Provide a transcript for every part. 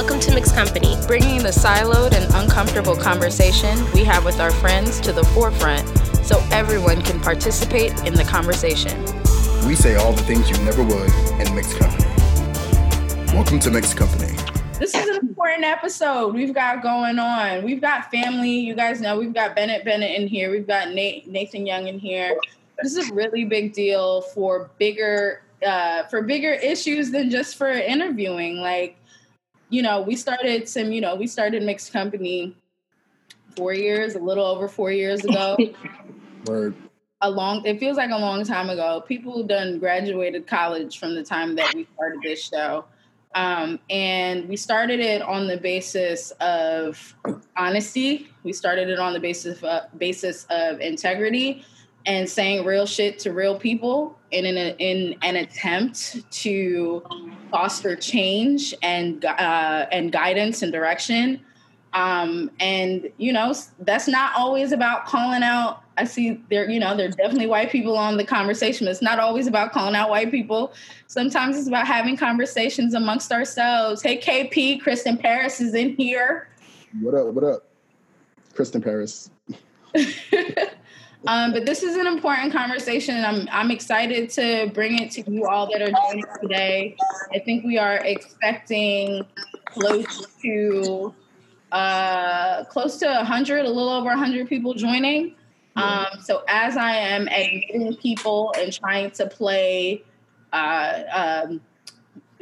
Welcome to Mixed Company, bringing the siloed and uncomfortable conversation we have with our friends to the forefront so everyone can participate in the conversation. We say all the things you never would in Mixed Company. Welcome to Mixed Company. This is an important episode we've got going on. We've got family. You guys know we've got Bennett Bennett in here. We've got Nate, Nathan Young in here. This is a really big deal for bigger uh, for bigger issues than just for interviewing. Like you know, we started some, you know, we started mixed company four years, a little over four years ago. Word. A long, it feels like a long time ago. People done graduated college from the time that we started this show. Um, and we started it on the basis of honesty. We started it on the basis of, uh, basis of integrity and saying real shit to real people in an in an attempt to foster change and uh, and guidance and direction. Um, and you know that's not always about calling out. I see there, you know, there are definitely white people on the conversation. It's not always about calling out white people. Sometimes it's about having conversations amongst ourselves. Hey, KP, Kristen Paris is in here. What up? What up, Kristen Paris? Um, but this is an important conversation, and I'm I'm excited to bring it to you all that are joining today. I think we are expecting close to uh, close to 100, a little over 100 people joining. Um, so as I am admitting people and trying to play uh, um,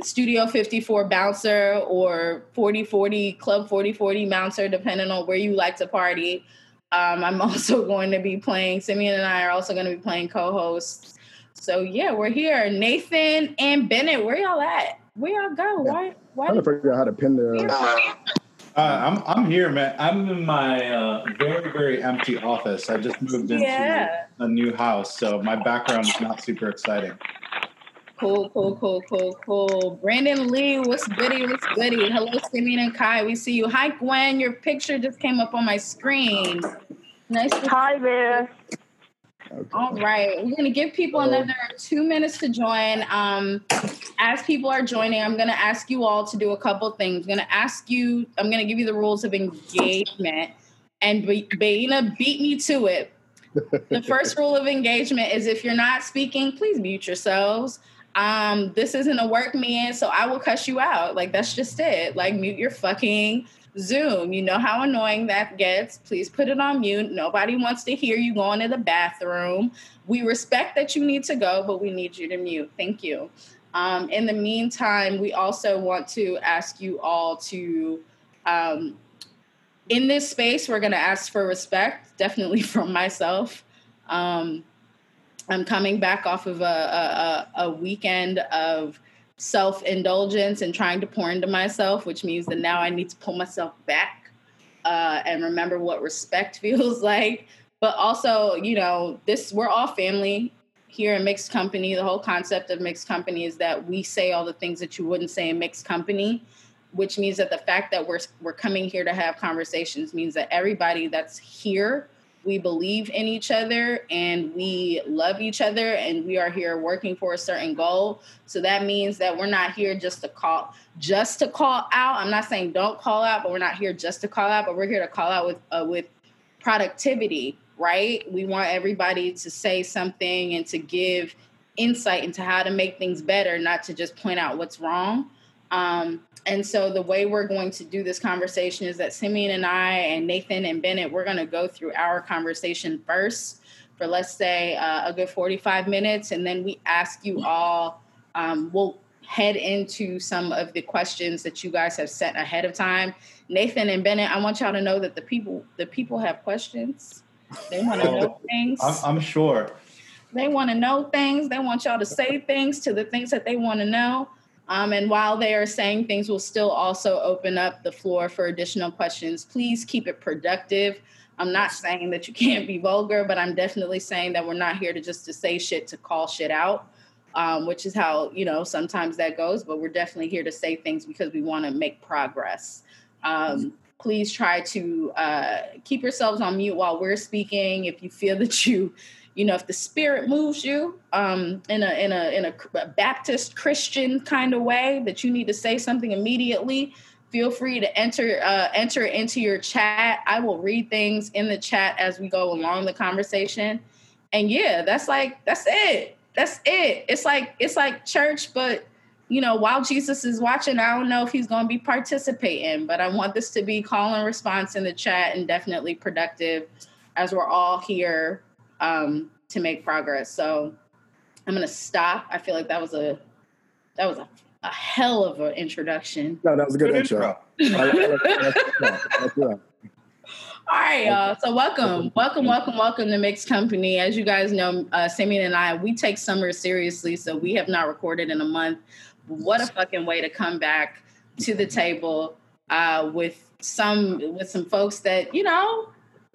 Studio 54 bouncer or 4040 Club 4040 bouncer, depending on where you like to party. Um, I'm also going to be playing, Simeon and I are also going to be playing co hosts. So, yeah, we're here. Nathan and Bennett, where y'all at? Where y'all go? Why? why I'm trying to figure out how to pin their. Uh, I'm I'm here, man. I'm in my uh, very very empty office. I just moved into yeah. a new house, so my background is not super exciting. Cool, cool, cool, cool, cool. Brandon Lee, what's goody? What's goody? Hello, Simeon and Kai. We see you. Hi, Gwen. Your picture just came up on my screen. Nice. To- Hi there. Okay. All right, we're gonna give people another two minutes to join. Um, as people are joining, I'm gonna ask you all to do a couple things. I'm gonna ask you. I'm gonna give you the rules of engagement, and Baina beat me to it. the first rule of engagement is if you're not speaking, please mute yourselves um, this isn't a work meeting, so I will cuss you out. Like that's just it. Like mute your fucking Zoom. You know how annoying that gets. Please put it on mute. Nobody wants to hear you going to the bathroom. We respect that you need to go, but we need you to mute. Thank you. Um, in the meantime, we also want to ask you all to, um, in this space, we're going to ask for respect, definitely from myself. Um, I'm coming back off of a, a, a weekend of self indulgence and trying to pour into myself, which means that now I need to pull myself back uh, and remember what respect feels like. But also, you know, this we're all family here in mixed company. The whole concept of mixed company is that we say all the things that you wouldn't say in mixed company, which means that the fact that we're we're coming here to have conversations means that everybody that's here we believe in each other and we love each other and we are here working for a certain goal. So that means that we're not here just to call just to call out. I'm not saying don't call out but we're not here just to call out but we're here to call out with uh, with productivity right? We want everybody to say something and to give insight into how to make things better not to just point out what's wrong. Um, and so the way we're going to do this conversation is that Simeon and I and Nathan and Bennett, we're going to go through our conversation first for let's say uh, a good 45 minutes. And then we ask you all, um, we'll head into some of the questions that you guys have set ahead of time. Nathan and Bennett, I want y'all to know that the people, the people have questions. They want to oh, know things. I'm, I'm sure. They want to know things. They want y'all to say things to the things that they want to know. Um, and while they are saying things, we'll still also open up the floor for additional questions. Please keep it productive. I'm not saying that you can't be vulgar, but I'm definitely saying that we're not here to just to say shit to call shit out, um, which is how you know sometimes that goes. But we're definitely here to say things because we want to make progress. Um, please try to uh, keep yourselves on mute while we're speaking. If you feel that you you know, if the spirit moves you um, in a in a in a Baptist Christian kind of way that you need to say something immediately, feel free to enter uh, enter into your chat. I will read things in the chat as we go along the conversation. And yeah, that's like that's it. That's it. It's like it's like church, but you know, while Jesus is watching, I don't know if he's going to be participating, but I want this to be call and response in the chat and definitely productive as we're all here um, to make progress. So I'm going to stop. I feel like that was a that was a, a hell of an introduction. No, that was a good, good intro. intro. All right, y'all. So welcome, welcome, welcome, welcome to Mixed Company. As you guys know, uh, Simeon and I, we take summer seriously, so we have not recorded in a month. What a fucking way to come back to the table uh, with some with some folks that you know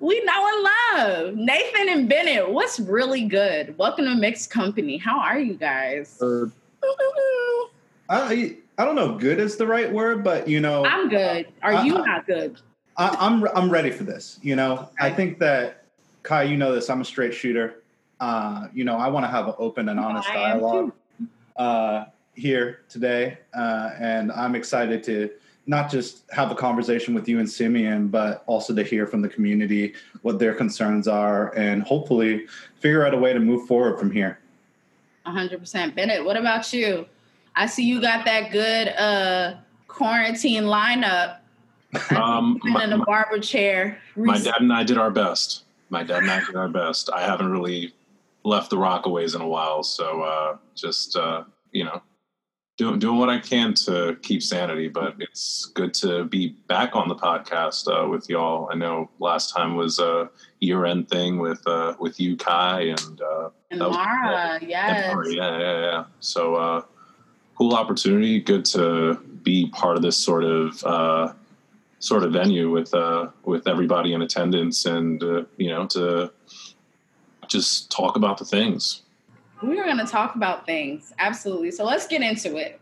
we know and love. Nathan and Bennett, what's really good? Welcome to Mixed Company. How are you guys? Uh, I I don't know. Good is the right word, but you know, I'm good. Are I, you I, not good? I, I'm, I'm ready for this. You know. I think that Kai, you know this. I'm a straight shooter. Uh, you know, I want to have an open and honest dialogue uh, here today, uh, and I'm excited to not just have a conversation with you and Simeon, but also to hear from the community what their concerns are, and hopefully figure out a way to move forward from here. 100%. Bennett, what about you? I see you got that good uh, quarantine lineup um, my, in a barber chair. My dad and I did our best. My dad and I did our best. I haven't really left the Rockaways in a while, so uh, just uh, you know, doing doing what I can to keep sanity. But it's good to be back on the podcast uh, with y'all. I know last time was a year end thing with uh, with you, Kai, and uh, and Mara. yes, and Mara, yeah, yeah, yeah. So uh, cool opportunity. Good to be part of this sort of uh, sort of venue with uh, with everybody in attendance and uh, you know to just talk about the things. We are going to talk about things absolutely. So let's get into it.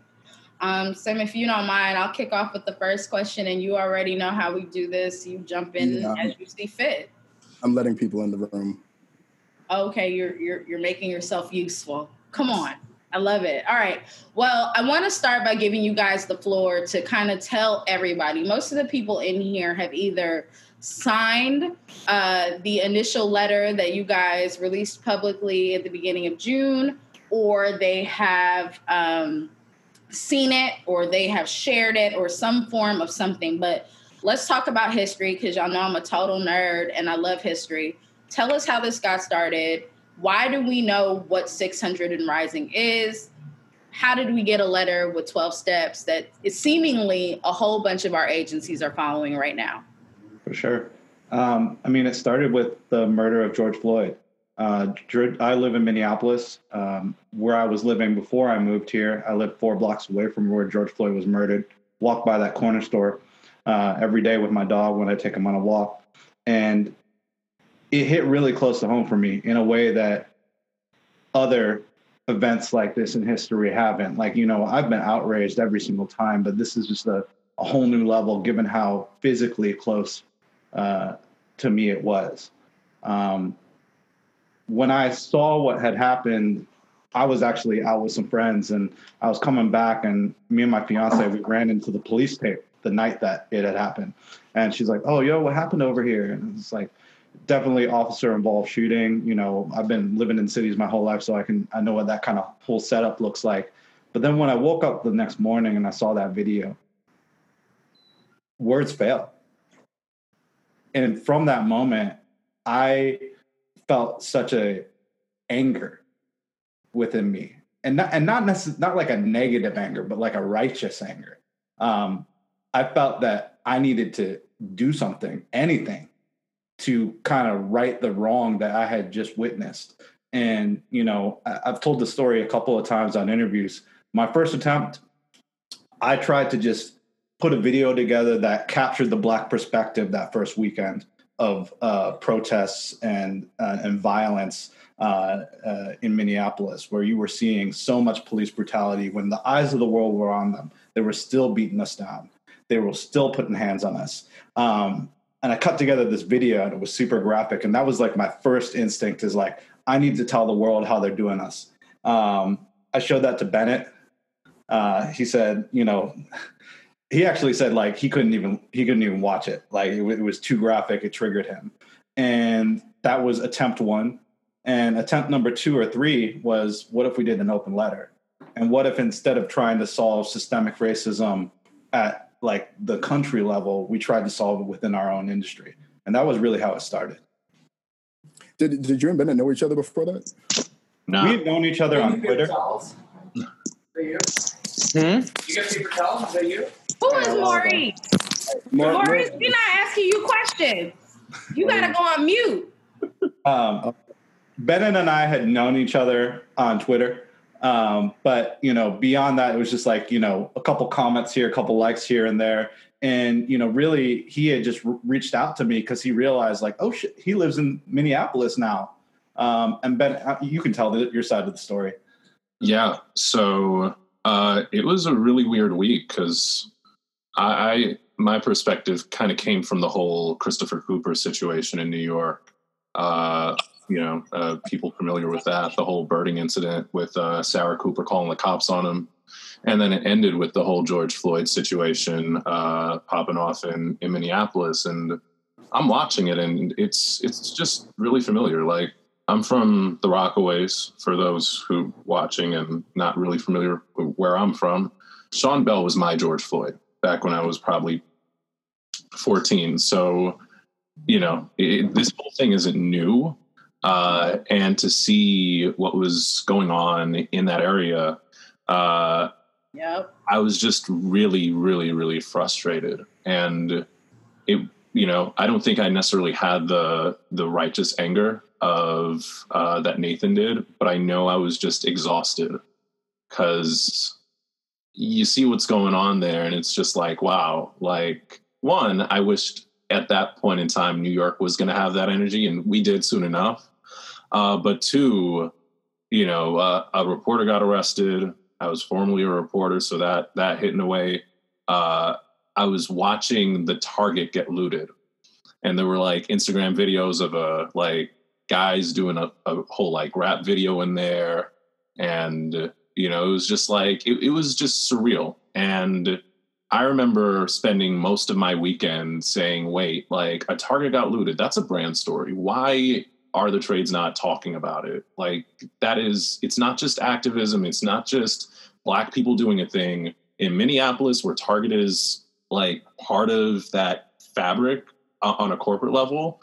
Um, Sam, if you don't mind, I'll kick off with the first question, and you already know how we do this. You jump in yeah. as you see fit. I'm letting people in the room. Okay, you're you're you're making yourself useful. Come on. I love it. All right. Well, I want to start by giving you guys the floor to kind of tell everybody. Most of the people in here have either signed uh, the initial letter that you guys released publicly at the beginning of June, or they have um, seen it, or they have shared it, or some form of something. But let's talk about history because y'all know I'm a total nerd and I love history. Tell us how this got started why do we know what 600 and rising is? How did we get a letter with 12 steps that is seemingly a whole bunch of our agencies are following right now? For sure. Um, I mean, it started with the murder of George Floyd. Uh, I live in Minneapolis. Um, where I was living before I moved here, I lived four blocks away from where George Floyd was murdered. Walk by that corner store uh, every day with my dog when I take him on a walk. And it hit really close to home for me in a way that other events like this in history haven't. Like, you know, I've been outraged every single time, but this is just a, a whole new level given how physically close uh, to me it was. Um, when I saw what had happened, I was actually out with some friends and I was coming back, and me and my fiance, we ran into the police tape the night that it had happened. And she's like, Oh, yo, what happened over here? And it's like, definitely officer involved shooting. You know, I've been living in cities my whole life, so I can I know what that kind of whole setup looks like. But then when I woke up the next morning and I saw that video, words fail. And from that moment, I felt such a anger within me, and not and not necess- not like a negative anger, but like a righteous anger. Um, I felt that I needed to do something, anything, to kind of right the wrong that I had just witnessed. And, you know, I've told the story a couple of times on interviews. My first attempt, I tried to just put a video together that captured the Black perspective that first weekend of uh, protests and, uh, and violence uh, uh in Minneapolis, where you were seeing so much police brutality when the eyes of the world were on them. They were still beating us down. They were still putting hands on us. Um, and I cut together this video and it was super graphic. And that was like my first instinct is like, I need to tell the world how they're doing us. Um, I showed that to Bennett. Uh, he said, you know, he actually said like he couldn't even he couldn't even watch it. Like it, it was too graphic. It triggered him, and that was attempt one. And attempt number two or three was what if we did an open letter? And what if instead of trying to solve systemic racism at like the country level, we tried to solve it within our own industry? And that was really how it started. Did, did you and Bennett know each other before that? No. We had known each other on Twitter. Hmm? You get paper towels? Is that you? Who is Maurice? More- Maurice, we're not asking you questions. You gotta go on mute. um, Bennett and I had known each other on Twitter. Um, but you know, beyond that, it was just like, you know, a couple comments here, a couple likes here and there. And, you know, really he had just re- reached out to me because he realized like, oh shit, he lives in Minneapolis now. Um, and Ben, uh, you can tell the, your side of the story. Yeah. So uh, it was a really weird week because I, I my perspective kind of came from the whole Christopher Cooper situation in New York. Uh, you know, uh, people familiar with that, the whole birding incident with uh, Sarah Cooper calling the cops on him. And then it ended with the whole George Floyd situation uh, popping off in, in Minneapolis. And I'm watching it and it's it's just really familiar. Like I'm from the Rockaways, for those who watching and not really familiar where I'm from. Sean Bell was my George Floyd back when I was probably 14. So, you know, it, this whole thing isn't new. Uh, and to see what was going on in that area, uh, Yep. I was just really, really, really frustrated. And it, you know, I don't think I necessarily had the the righteous anger of uh, that Nathan did, but I know I was just exhausted because you see what's going on there, and it's just like, wow. Like one, I wished at that point in time New York was going to have that energy, and we did soon enough. Uh, but two, you know, uh, a reporter got arrested. I was formerly a reporter, so that that hit in a way. Uh, I was watching the Target get looted, and there were like Instagram videos of a like guys doing a, a whole like rap video in there, and you know it was just like it, it was just surreal. And I remember spending most of my weekend saying, "Wait, like a Target got looted. That's a brand story. Why are the trades not talking about it? Like that is it's not just activism, it's not just black people doing a thing in Minneapolis where Target is like part of that fabric on a corporate level.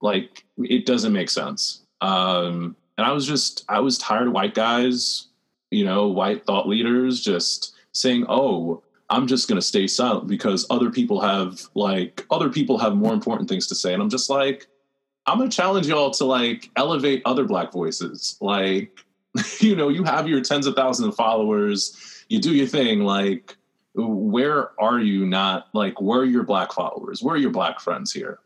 Like it doesn't make sense. Um and I was just I was tired of white guys, you know, white thought leaders just saying, "Oh, I'm just going to stay silent because other people have like other people have more important things to say." And I'm just like, I'm gonna challenge y'all to like elevate other black voices. Like, you know, you have your tens of thousands of followers, you do your thing. Like, where are you not? Like, where are your black followers? Where are your black friends here?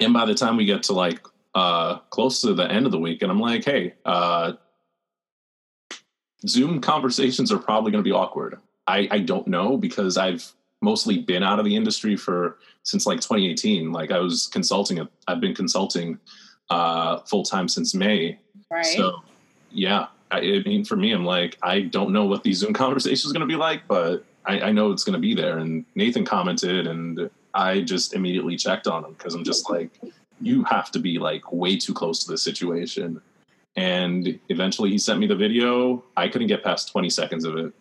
And by the time we get to like uh close to the end of the week, and I'm like, hey, uh Zoom conversations are probably gonna be awkward. I, I don't know because I've mostly been out of the industry for since like 2018. Like I was consulting, I've been consulting uh, full time since May. Right. So yeah, I, I mean, for me, I'm like, I don't know what these Zoom conversation is going to be like, but I, I know it's going to be there. And Nathan commented, and I just immediately checked on him because I'm just like, you have to be like way too close to the situation. And eventually, he sent me the video. I couldn't get past 20 seconds of it.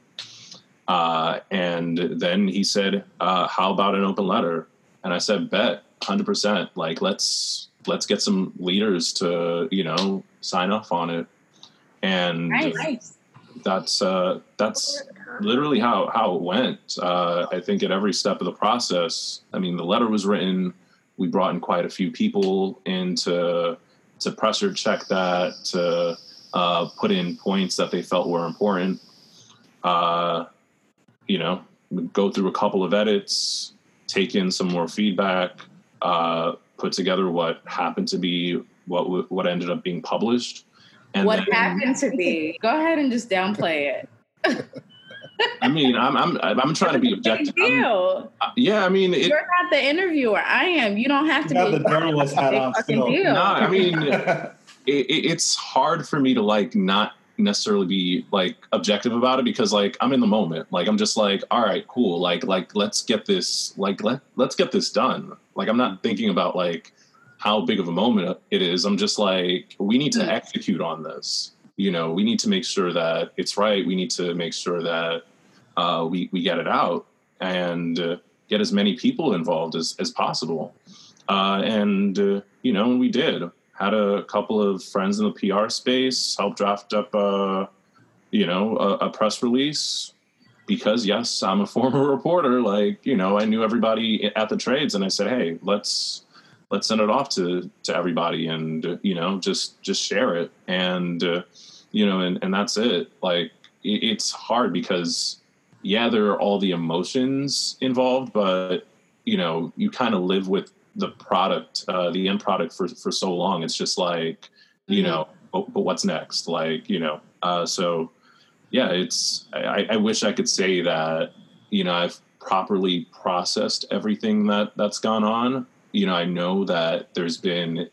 Uh, and then he said, uh, "How about an open letter?" And I said, "Bet, hundred percent. Like let's let's get some leaders to you know sign off on it." And Nice. that's uh, that's literally how how it went. Uh, I think at every step of the process. I mean, the letter was written. We brought in quite a few people in to pressure check that to uh, put in points that they felt were important. Uh, you know, go through a couple of edits, take in some more feedback, uh, put together what happened to be what what ended up being published. And what then- happened to be? Go ahead and just downplay it. I mean, I'm I'm I'm trying to be objective. Big I'm- deal. uh, yeah, I mean, it, You're not the interviewer. I am. You don't have to You be. the journalist hat Big on fucking still. no, I mean, it, it, it's hard for me to like not necessarily be like objective about it because like I'm in the moment. Like I'm just like, all right, cool. Like like let's get this like let let's get this done. Like I'm not thinking about like how big of a moment it is. I'm just like we need to mm. execute on this. You know, we need to make sure that it's right. We need to make sure that uh, we we get it out and uh, get as many people involved as as possible. Uh, and uh, you know, we did had a couple of friends in the PR space help draft up a, you know, a, a, press release because yes, I'm a former reporter. Like, you know, I knew everybody at the trades and I said, Hey, let's, let's send it off to, to everybody and, you know, just, just share it. And, uh, you know, and, and that's it. Like it, it's hard because yeah, there are all the emotions involved, but you know, you kind of live with the product, uh, the end product for for so long. It's just like, you mm-hmm. know, but, but, what's next? Like, you know, uh, so yeah, it's. I, I wish I could say that you know I've properly processed everything that that's gone on. You know, I know that there's been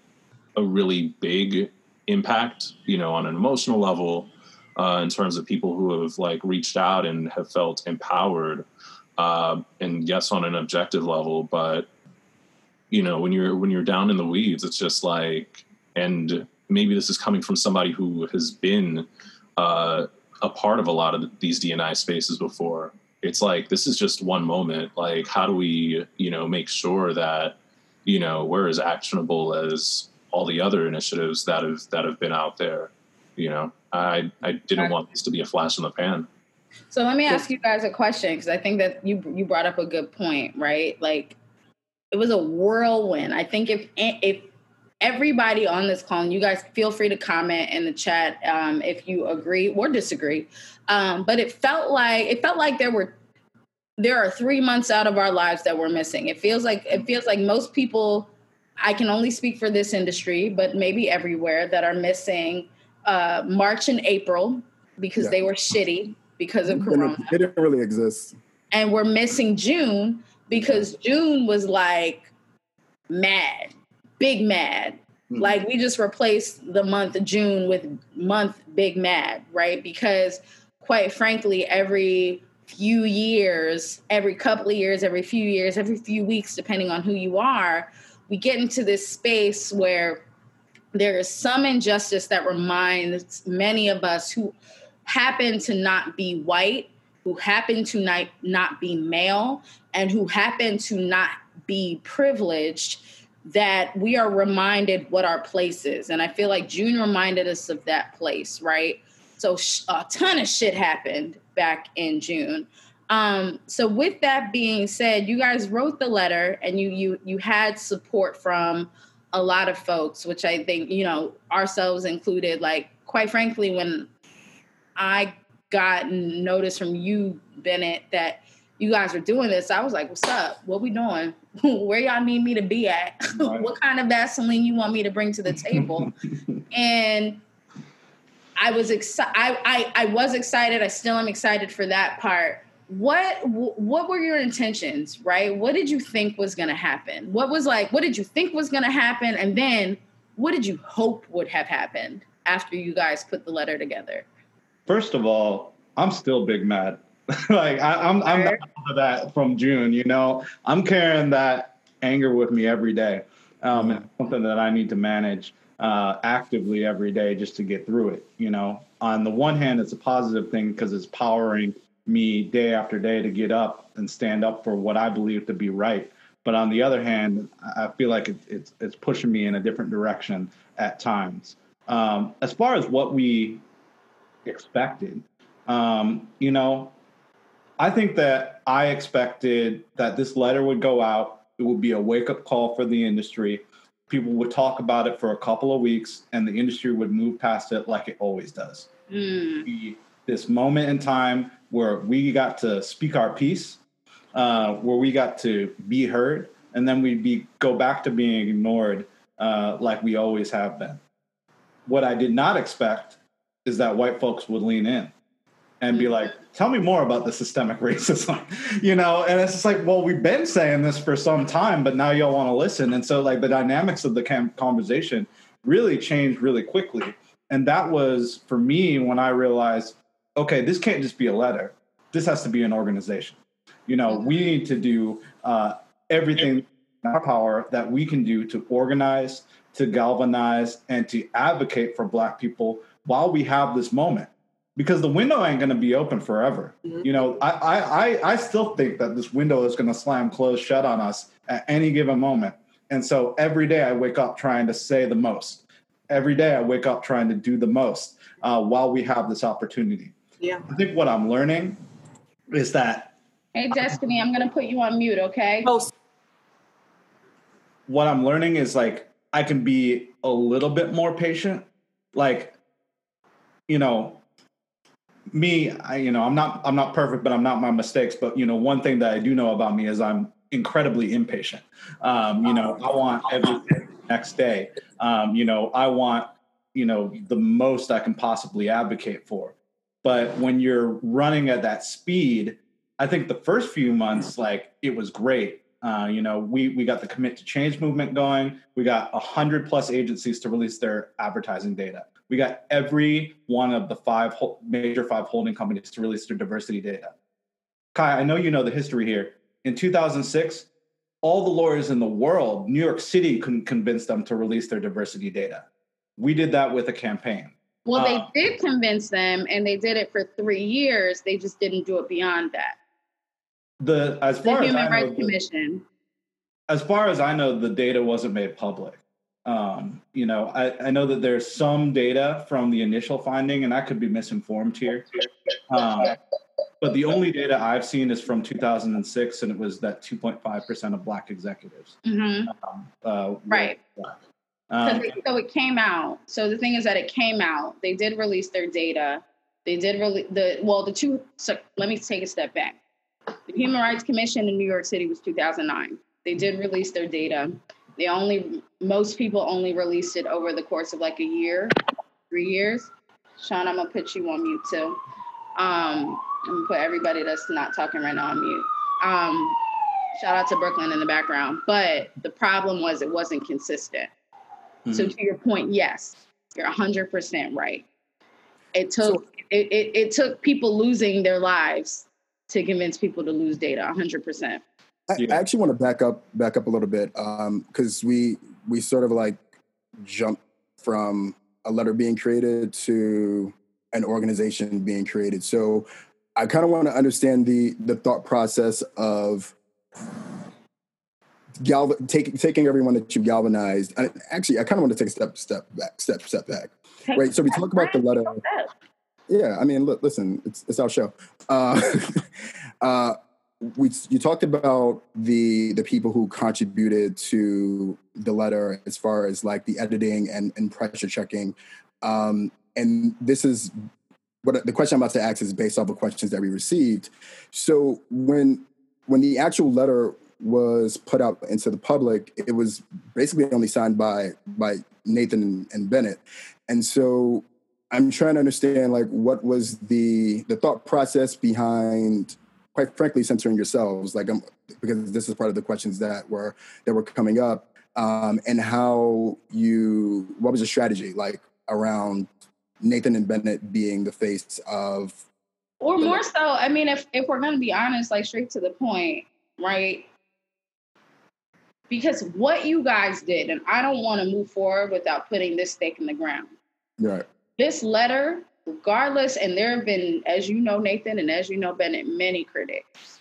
a really big impact, you know, on an emotional level, uh, in terms of people who have like reached out and have felt empowered, uh, and yes, on an objective level, but you know when you're when you're down in the weeds it's just like and maybe this is coming from somebody who has been uh, a part of a lot of these dni spaces before. It's like this is just one moment. Like how do we you know make sure that you know we're as actionable as all the other initiatives that have that have been out there you know i i didn't want this to be a flash in the pan so let me ask you guys a question because i think that you you brought up a good point right like it was a whirlwind. I think if if everybody on this call, and you guys feel free to comment in the chat um, if you agree or disagree. Um, but it felt like it felt like there were there are three months out of our lives that we're missing. It feels like it feels like most people. I can only speak for this industry, but maybe everywhere that are missing uh, March and April because yeah. they were shitty because of Corona. It, didn't really exist. And we're missing June because June was like mad, big mad. Mm-hmm. Like we just replaced the month of June with month big mad, right? Because quite frankly, every few years, every couple of years, every few years, every few weeks, depending on who you are, we get into this space where there is some injustice that reminds many of us who happen to not be white who happen to not, not be male and who happen to not be privileged that we are reminded what our place is. And I feel like June reminded us of that place, right? So sh- a ton of shit happened back in June. Um, so with that being said, you guys wrote the letter and you you you had support from a lot of folks, which I think, you know, ourselves included, like quite frankly, when I got notice from you, Bennett, that you guys were doing this, I was like, "What's up? What we doing? Where y'all need me to be at? What kind of Vaseline you want me to bring to the table?" and I was excited. I, I was excited. I still am excited for that part. What what were your intentions? Right? What did you think was going to happen? What was like? What did you think was going to happen? And then what did you hope would have happened after you guys put the letter together? First of all, I'm still big mad. like I, am I'm, I'm not over that from June. You know, I'm carrying that anger with me every day. Um, and something that I need to manage uh, actively every day just to get through it. You know, on the one hand, it's a positive thing because it's powering me day after day to get up and stand up for what I believe to be right. But on the other hand, I feel like it, it's it's pushing me in a different direction at times. Um, as far as what we expected. Um, you know, I think that I expected that this letter would go out. It would be a wake up call for the industry. People would talk about it for a couple of weeks, and the industry would move past it like it always does. Mm. This moment in time where we got to speak our piece, uh, where we got to be heard, and then we'd be go back to being ignored uh, like we always have been. What I did not expect is that white folks would lean in and be like, tell me more about the systemic racism, you know? And it's just like, well, we've been saying this for some time, but now y'all want to listen. And so, like, the dynamics of the conversation really changed really quickly. And that was for me when I realized, okay, this can't just be a letter. This has to be an organization. You know, we need to do uh, everything in our power that we can do to organize, to galvanize, and to advocate for Black people while we have this moment. Because the window ain't going to be open forever. Mm-hmm. You know, I, I, I still think that this window is going to slam closed shut on us at any given moment. And so every day I wake up trying to say the most. Every day I wake up trying to do the most uh, while we have this opportunity. Yeah. I think what I'm learning is that. Hey, Destiny, I'm going to put you on mute, okay? Oh. What I'm learning is like I can be a little bit more patient. Like, you know, me, I, you know, I'm not I'm not perfect, but I'm not my mistakes. But you know, one thing that I do know about me is I'm incredibly impatient. Um, you know, I want everything next day. Um, you know, I want you know the most I can possibly advocate for. But when you're running at that speed, I think the first few months, like it was great. Uh, you know, we we got the commit to change movement going. We got a hundred plus agencies to release their advertising data. We got every one of the five major five holding companies to release their diversity data. Kai, I know you know the history here. In 2006, all the lawyers in the world, New York City couldn't convince them to release their diversity data. We did that with a campaign. Well, they uh, did convince them, and they did it for three years. They just didn't do it beyond that. The as far the as Human I Rights know, Commission. As far as I know, the data wasn't made public. Um, you know, I, I, know that there's some data from the initial finding, and I could be misinformed here. Um, but the only data I've seen is from 2006, and it was that 2.5% of Black executives. Mm-hmm. Um, uh, right. Um, so it came out. So the thing is that it came out. They did release their data. They did release the well. The two. So let me take a step back. The Human Rights Commission in New York City was 2009. They did release their data. They only most people only released it over the course of like a year, three years. Sean, I'm gonna put you on mute too. Um, I'm gonna put everybody that's not talking right now on mute. Um, shout out to Brooklyn in the background. But the problem was it wasn't consistent. Mm-hmm. So to your point, yes, you're 100% right. It took so, it, it, it took people losing their lives to convince people to lose data 100%. I, I actually want to back up back up a little bit because um, we we sort of like jump from a letter being created to an organization being created. So I kind of want to understand the the thought process of gal- take, taking everyone that you galvanized. I, actually, I kind of want to take a step step back, step step back. Right. So we talk about the letter. Yeah, I mean, look, listen, it's it's our show. Uh, uh, we you talked about the the people who contributed to the letter as far as like the editing and, and pressure checking. Um, and this is what the question i'm about to ask is based off of questions that we received. So when when the actual letter was put out into the public it was basically only signed by by nathan and, bennett. And so i'm trying to understand like what was the the thought process behind quite frankly censoring yourselves like um, because this is part of the questions that were that were coming up um, and how you what was the strategy like around nathan and bennett being the face of or more so i mean if if we're going to be honest like straight to the point right? Because what you guys did and i don't want to move forward without putting this stake in the ground. Right. This letter regardless, and there have been, as you know, Nathan, and as you know, Bennett, many critics.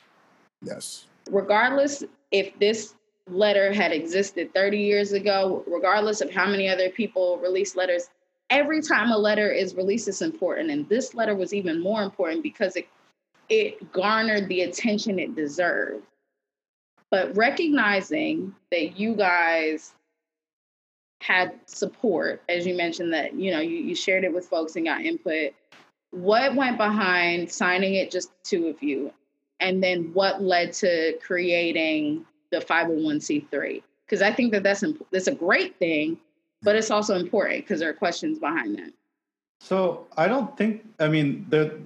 Yes. Regardless if this letter had existed 30 years ago, regardless of how many other people release letters, every time a letter is released, it's important. And this letter was even more important because it it garnered the attention it deserved. But recognizing that you guys had support, as you mentioned that, you know, you, you shared it with folks and got input. What went behind signing it just two of you? And then what led to creating the 501c3? Because I think that that's, imp- that's a great thing, but it's also important because there are questions behind that. So I don't think, I mean, the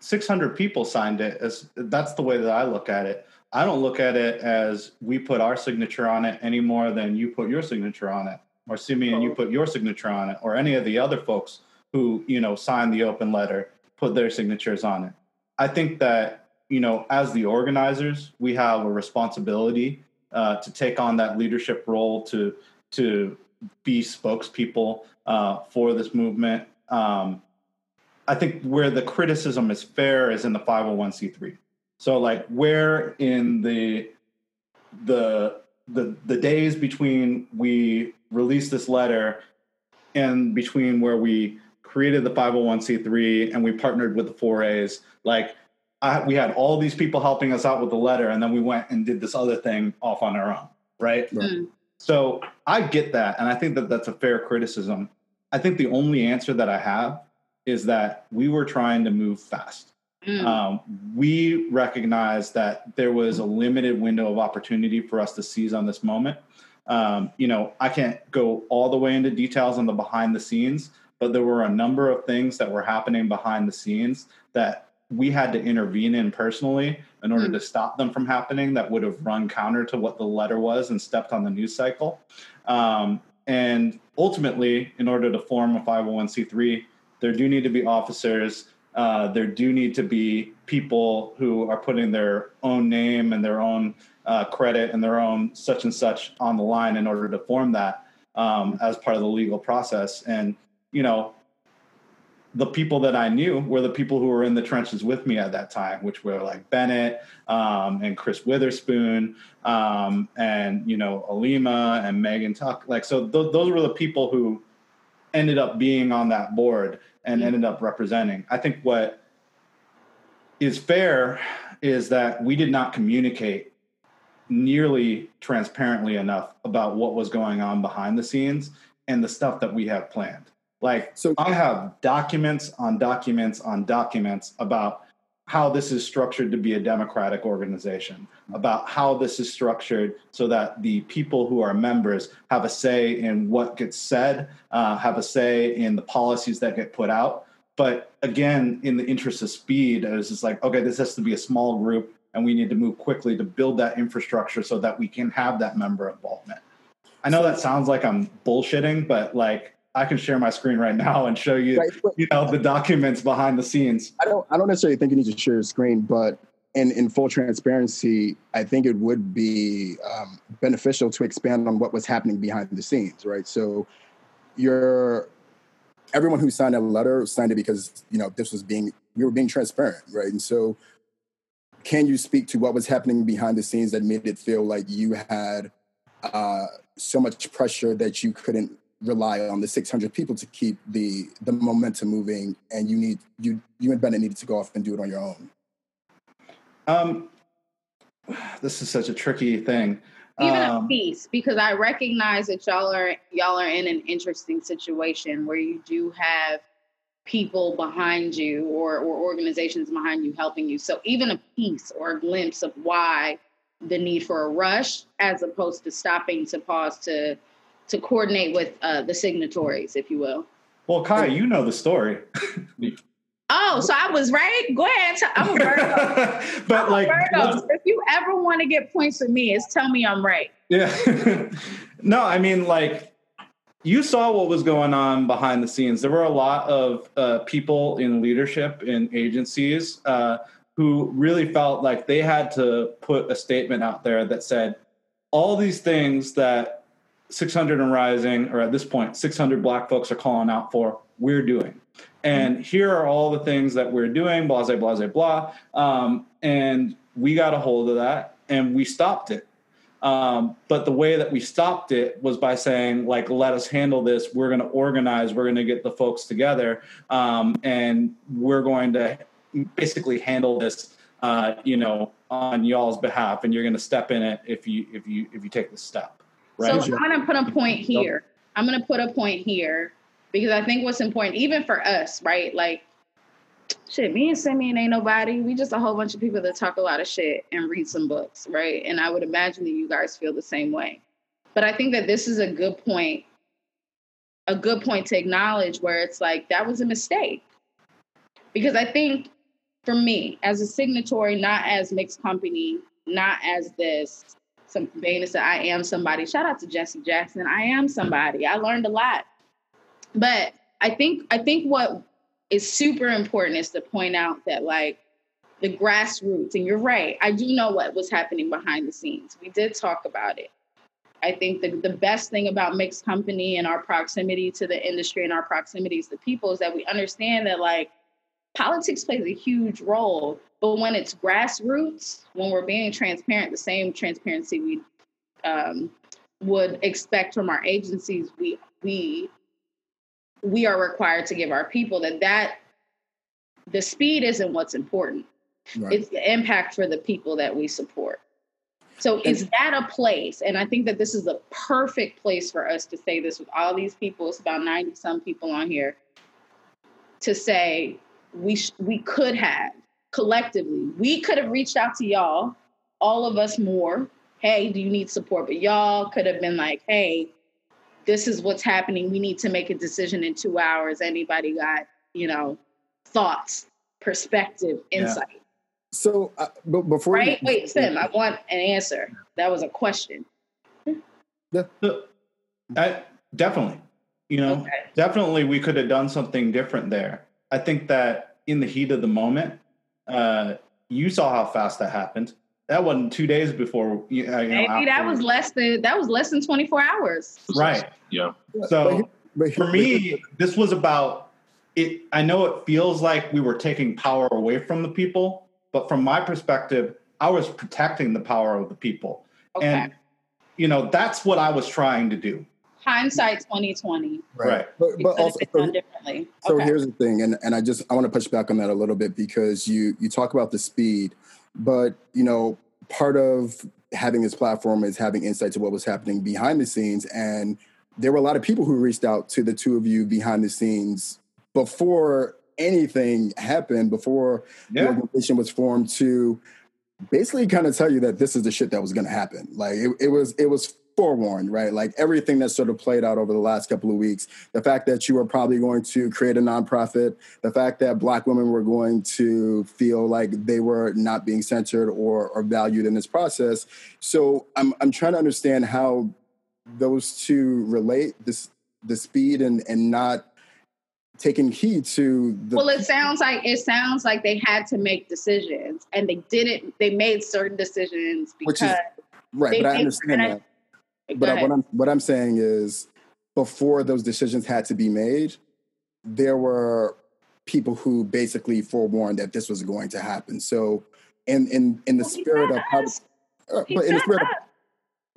600 people signed it. As, that's the way that I look at it. I don't look at it as we put our signature on it any more than you put your signature on it or Simeon, you put your signature on it, or any of the other folks who you know signed the open letter, put their signatures on it. I think that you know, as the organizers, we have a responsibility uh, to take on that leadership role to to be spokespeople uh, for this movement. Um, I think where the criticism is fair is in the 501c3. So, like, where in the the the the days between we released this letter and between where we created the 501c3 and we partnered with the 4As, like I, we had all these people helping us out with the letter, and then we went and did this other thing off on our own, right? Mm. So I get that, and I think that that's a fair criticism. I think the only answer that I have is that we were trying to move fast. Mm. Um, we recognized that there was a limited window of opportunity for us to seize on this moment. Um, you know, I can't go all the way into details on the behind the scenes, but there were a number of things that were happening behind the scenes that we had to intervene in personally in order mm. to stop them from happening that would have run counter to what the letter was and stepped on the news cycle. Um, and ultimately, in order to form a 501c3, there do need to be officers. Uh, there do need to be people who are putting their own name and their own uh, credit and their own such and such on the line in order to form that um, as part of the legal process. And you know, the people that I knew were the people who were in the trenches with me at that time, which were like Bennett um, and Chris Witherspoon um, and you know Alima and Megan Tuck. Like so, th- those were the people who ended up being on that board and ended up representing. I think what is fair is that we did not communicate nearly transparently enough about what was going on behind the scenes and the stuff that we have planned. Like, so I have documents on documents on documents about how this is structured to be a democratic organization, about how this is structured so that the people who are members have a say in what gets said, uh, have a say in the policies that get put out. But again, in the interest of speed, it was just like, okay, this has to be a small group and we need to move quickly to build that infrastructure so that we can have that member involvement. I know that sounds like I'm bullshitting, but like I can share my screen right now and show you, right. you know, the documents behind the scenes. I don't, I don't necessarily think you need to share your screen, but in, in full transparency, I think it would be um, beneficial to expand on what was happening behind the scenes, right? So, you're everyone who signed a letter signed it because you know this was being we were being transparent, right? And so, can you speak to what was happening behind the scenes that made it feel like you had uh, so much pressure that you couldn't rely on the 600 people to keep the the momentum moving and you need you you and bennett needed to go off and do it on your own um this is such a tricky thing even um, a piece because i recognize that y'all are y'all are in an interesting situation where you do have people behind you or or organizations behind you helping you so even a piece or a glimpse of why the need for a rush as opposed to stopping to pause to to coordinate with uh, the signatories, if you will. Well, Kai, you know the story. oh, so I was right. Go ahead. I'm a Virgo. but I'm like, Virgo. if you ever want to get points with me, is tell me I'm right. Yeah. no, I mean, like, you saw what was going on behind the scenes. There were a lot of uh, people in leadership in agencies uh, who really felt like they had to put a statement out there that said all these things that 600 and rising, or at this point, 600 black folks are calling out for, we're doing. And mm-hmm. here are all the things that we're doing, blah, blah, blah, blah. Um, and we got a hold of that and we stopped it. Um, but the way that we stopped it was by saying, like, let us handle this. We're going to organize. We're going to get the folks together, um, and we're going to basically handle this, uh, you know, on y'all's behalf. And you're going to step in it if you if you if you take this step. Right? So I'm going to put a point here. I'm going to put a point here because I think what's important, even for us, right? Like, shit, me and Simeon ain't nobody. We just a whole bunch of people that talk a lot of shit and read some books, right? And I would imagine that you guys feel the same way. But I think that this is a good point, a good point to acknowledge where it's like that was a mistake. Because I think for me, as a signatory, not as mixed company, not as this, some Bana said, I am somebody. Shout out to Jesse Jackson. I am somebody. I learned a lot. But I think I think what is super important is to point out that like the grassroots, and you're right, I do know what was happening behind the scenes. We did talk about it. I think the, the best thing about mixed company and our proximity to the industry and our proximity to the people is that we understand that like politics plays a huge role. But when it's grassroots, when we're being transparent, the same transparency we um, would expect from our agencies, we we we are required to give our people that that the speed isn't what's important. Right. It's the impact for the people that we support. So is that a place? And I think that this is a perfect place for us to say this with all these people. It's about 90 some people on here to say we sh- we could have collectively, we could have reached out to y'all, all of us more. Hey, do you need support? But y'all could have been like, hey, this is what's happening. We need to make a decision in two hours. Anybody got, you know, thoughts, perspective, insight? Yeah. So, uh, but before right, you, wait, Sim, I want an answer. That was a question. Yeah, I, definitely. You know, okay. definitely we could have done something different there. I think that in the heat of the moment, uh, you saw how fast that happened. That wasn't two days before. You know, Maybe that was less than that was less than twenty four hours. Right. Yeah. So for me, this was about it. I know it feels like we were taking power away from the people, but from my perspective, I was protecting the power of the people. Okay. And you know, that's what I was trying to do. Hindsight 2020. Right. right. But, but also so, differently. So okay. here's the thing, and, and I just I want to push back on that a little bit because you you talk about the speed, but you know, part of having this platform is having insight to what was happening behind the scenes. And there were a lot of people who reached out to the two of you behind the scenes before anything happened before yeah. the organization was formed to basically kind of tell you that this is the shit that was going to happen. Like it, it was, it was forewarned, right? Like everything that sort of played out over the last couple of weeks, the fact that you were probably going to create a nonprofit, the fact that black women were going to feel like they were not being censored or, or valued in this process. So I'm, I'm trying to understand how those two relate this, the speed and, and not taking heed to the well it sounds like it sounds like they had to make decisions and they didn't they made certain decisions because is, right but i understand that but what i'm what i'm saying is before those decisions had to be made there were people who basically forewarned that this was going to happen so in in in the well, spirit of how, uh, but in the spirit us. of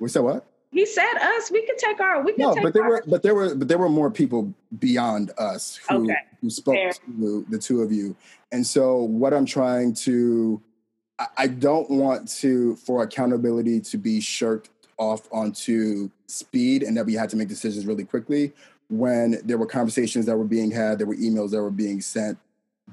we said what he said us. We could take our. We could no, but there were, but there were, but there were more people beyond us who okay. who spoke Fair. to the two of you. And so, what I'm trying to, I don't want to for accountability to be shirked off onto speed, and that we had to make decisions really quickly. When there were conversations that were being had, there were emails that were being sent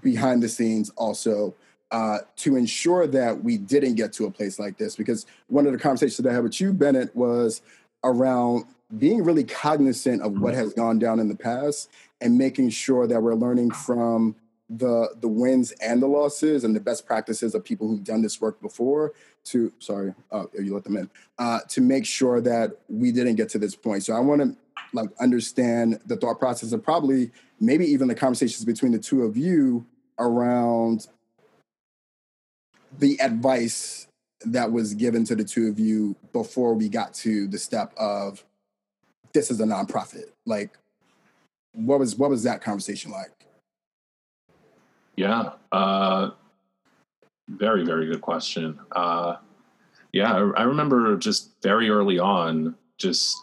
behind the scenes, also uh, to ensure that we didn't get to a place like this. Because one of the conversations that I had with you, Bennett, was around being really cognizant of what has gone down in the past and making sure that we're learning from the the wins and the losses and the best practices of people who've done this work before to sorry uh, you let them in uh, to make sure that we didn't get to this point. So i want to like understand the thought process and probably maybe even the conversations between the two of you around the advice that was given to the two of you before we got to the step of this is a nonprofit. Like what was what was that conversation like yeah uh very very good question uh yeah I, I remember just very early on just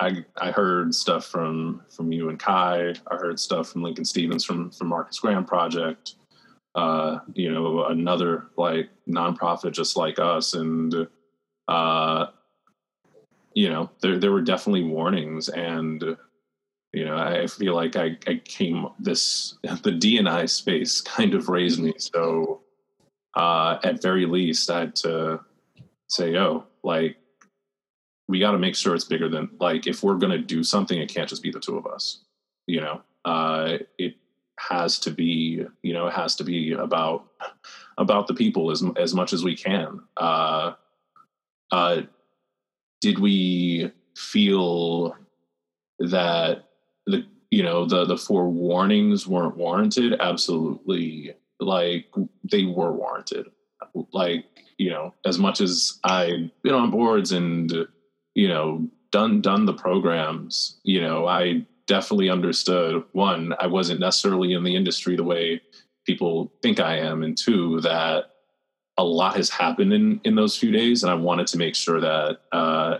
I, I heard stuff from from you and Kai. I heard stuff from Lincoln Stephens from from Marcus Graham Project uh, you know, another like nonprofit just like us. And, uh, you know, there, there were definitely warnings and, you know, I feel like I, I came this, the DNI space kind of raised me. So, uh, at very least I had to say, oh, like, we got to make sure it's bigger than like, if we're going to do something, it can't just be the two of us, you know, uh, it, has to be you know it has to be about about the people as as much as we can uh uh did we feel that you know the the four warnings weren't warranted. Absolutely like they were warranted. Like you know as much as i've been on boards and you know done done the programs you know i definitely understood one i wasn't necessarily in the industry the way people think i am and two that a lot has happened in in those few days and i wanted to make sure that uh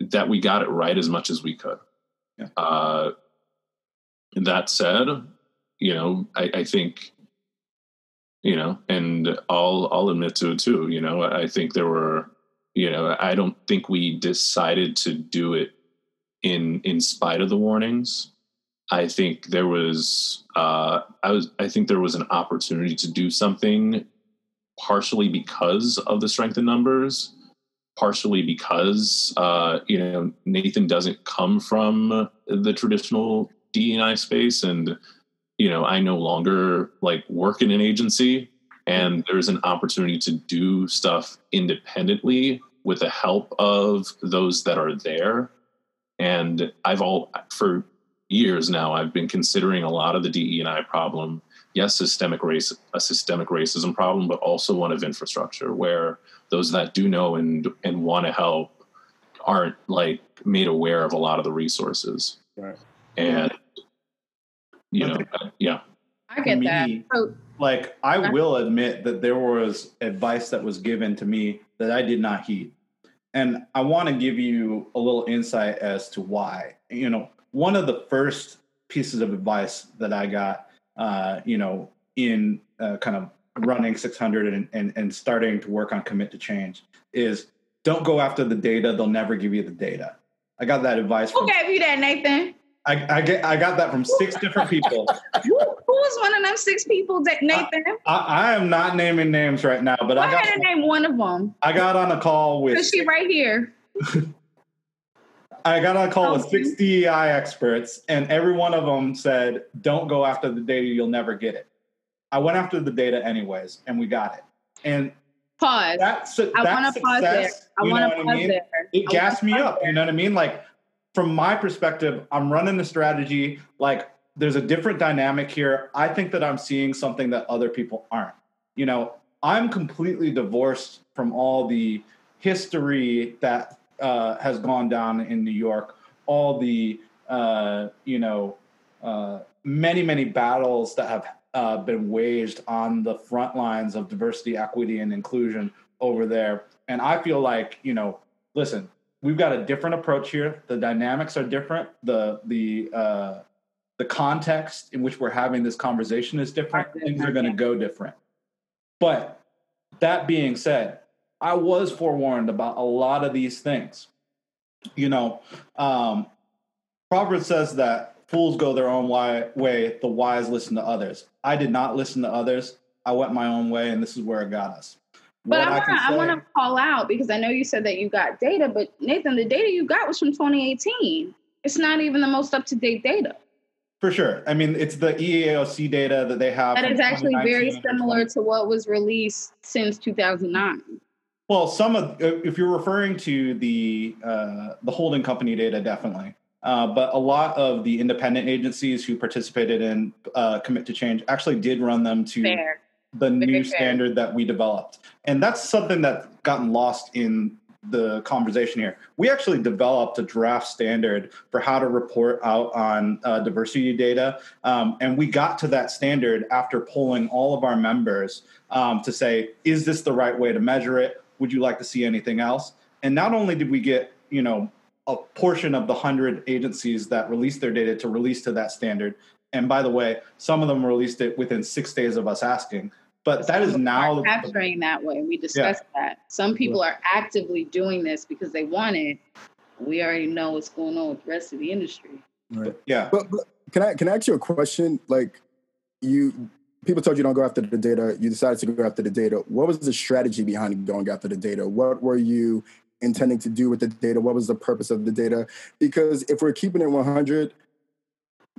that we got it right as much as we could. Yeah. uh that said you know i, I think you know and i'll i'll admit to it too you know i think there were you know i don't think we decided to do it in in spite of the warnings. I think there was uh i was i think there was an opportunity to do something partially because of the strength in numbers partially because uh you know nathan doesn't come from the traditional dei space and you know i no longer like work in an agency. And there's an opportunity to do stuff independently with the help of those that are there. And i've all for years now i've been considering a lot of the de and i problem. Yes systemic race a systemic racism problem but also one of infrastructure where those that do know and and want to help aren't like made aware of a lot of the resources. Right. and you know yeah I get me, that. So, like I Okay. will admit that there was advice that was given to me that I did not heed. And I want to give you a little insight as to why. You know, one of the first pieces of advice that I got, uh, you know, in uh, kind of running 600 and, and, and starting to work on commit to change is don't go after the data. They'll never give you the data. I got that advice who from, gave you that, Nathan? I, I, get, I got that from six different people. Who, was one of them six people that Nathan? I, I am not naming names right now, but Go I got and name one of them. I got on a call with Cause she right here. I got on a call with six DEI experts, and every one of them said, "Don't go after the data; you'll never get it." I went after the data anyways, and we got it. And Pause. that su- I want to pause there. I want to pause I mean? there. It I gassed me up. there. You know what I mean? Like from my perspective, I'm running the strategy. Like there's a different dynamic here. I think that I'm seeing something that other people aren't. You know, I'm completely divorced from all the history that uh, has gone down in New York, all the uh, you know uh, many many battles that have uh, been waged on the front lines of diversity, equity, and inclusion over there. And I feel like you know, listen, we've got a different approach here. The dynamics are different. The the uh, the context in which we're having this conversation is different. Things are going to go different. But that being said, I was forewarned about a lot of these things. You know, um, Proverbs says that fools go their own way, the wise listen to others. I did not listen to others. I went my own way, and this is where it got us. But I want to I want to call out because I know you said that you got data, but Nathan, the data you got was from 2018. It's not even the most up to date data. For sure. I mean, it's the EEOC data that they have. That from actually very similar to what was released since 2009. Well, some of if you're referring to the uh, the holding company data, definitely. Uh, but a lot of the independent agencies who participated in uh, Commit to Change actually did run them to Fair. The new standard that we developed, and that's something that's gotten lost in the conversation here. We actually developed a draft standard for how to report out on uh, diversity data, um, and we got to that standard after polling all of our members um, to say, is this the right way to measure it? Would you like to see anything else? And not only did we get, you know, a portion of the hundred agencies that released their data to release to that standard, and by the way, some of them released it within six days of us asking. But that is now are capturing that way. We discussed that. Some people are actively doing this because they want it. We already know what's going on with the rest of the industry. Right. yeah. But, but can I can I ask you a question? Like you people told you don't go after the data. You decided to go after the data. What was the strategy behind going after the data? What were you intending to do with the data? What was the purpose of the data? Because if we're keeping it 100,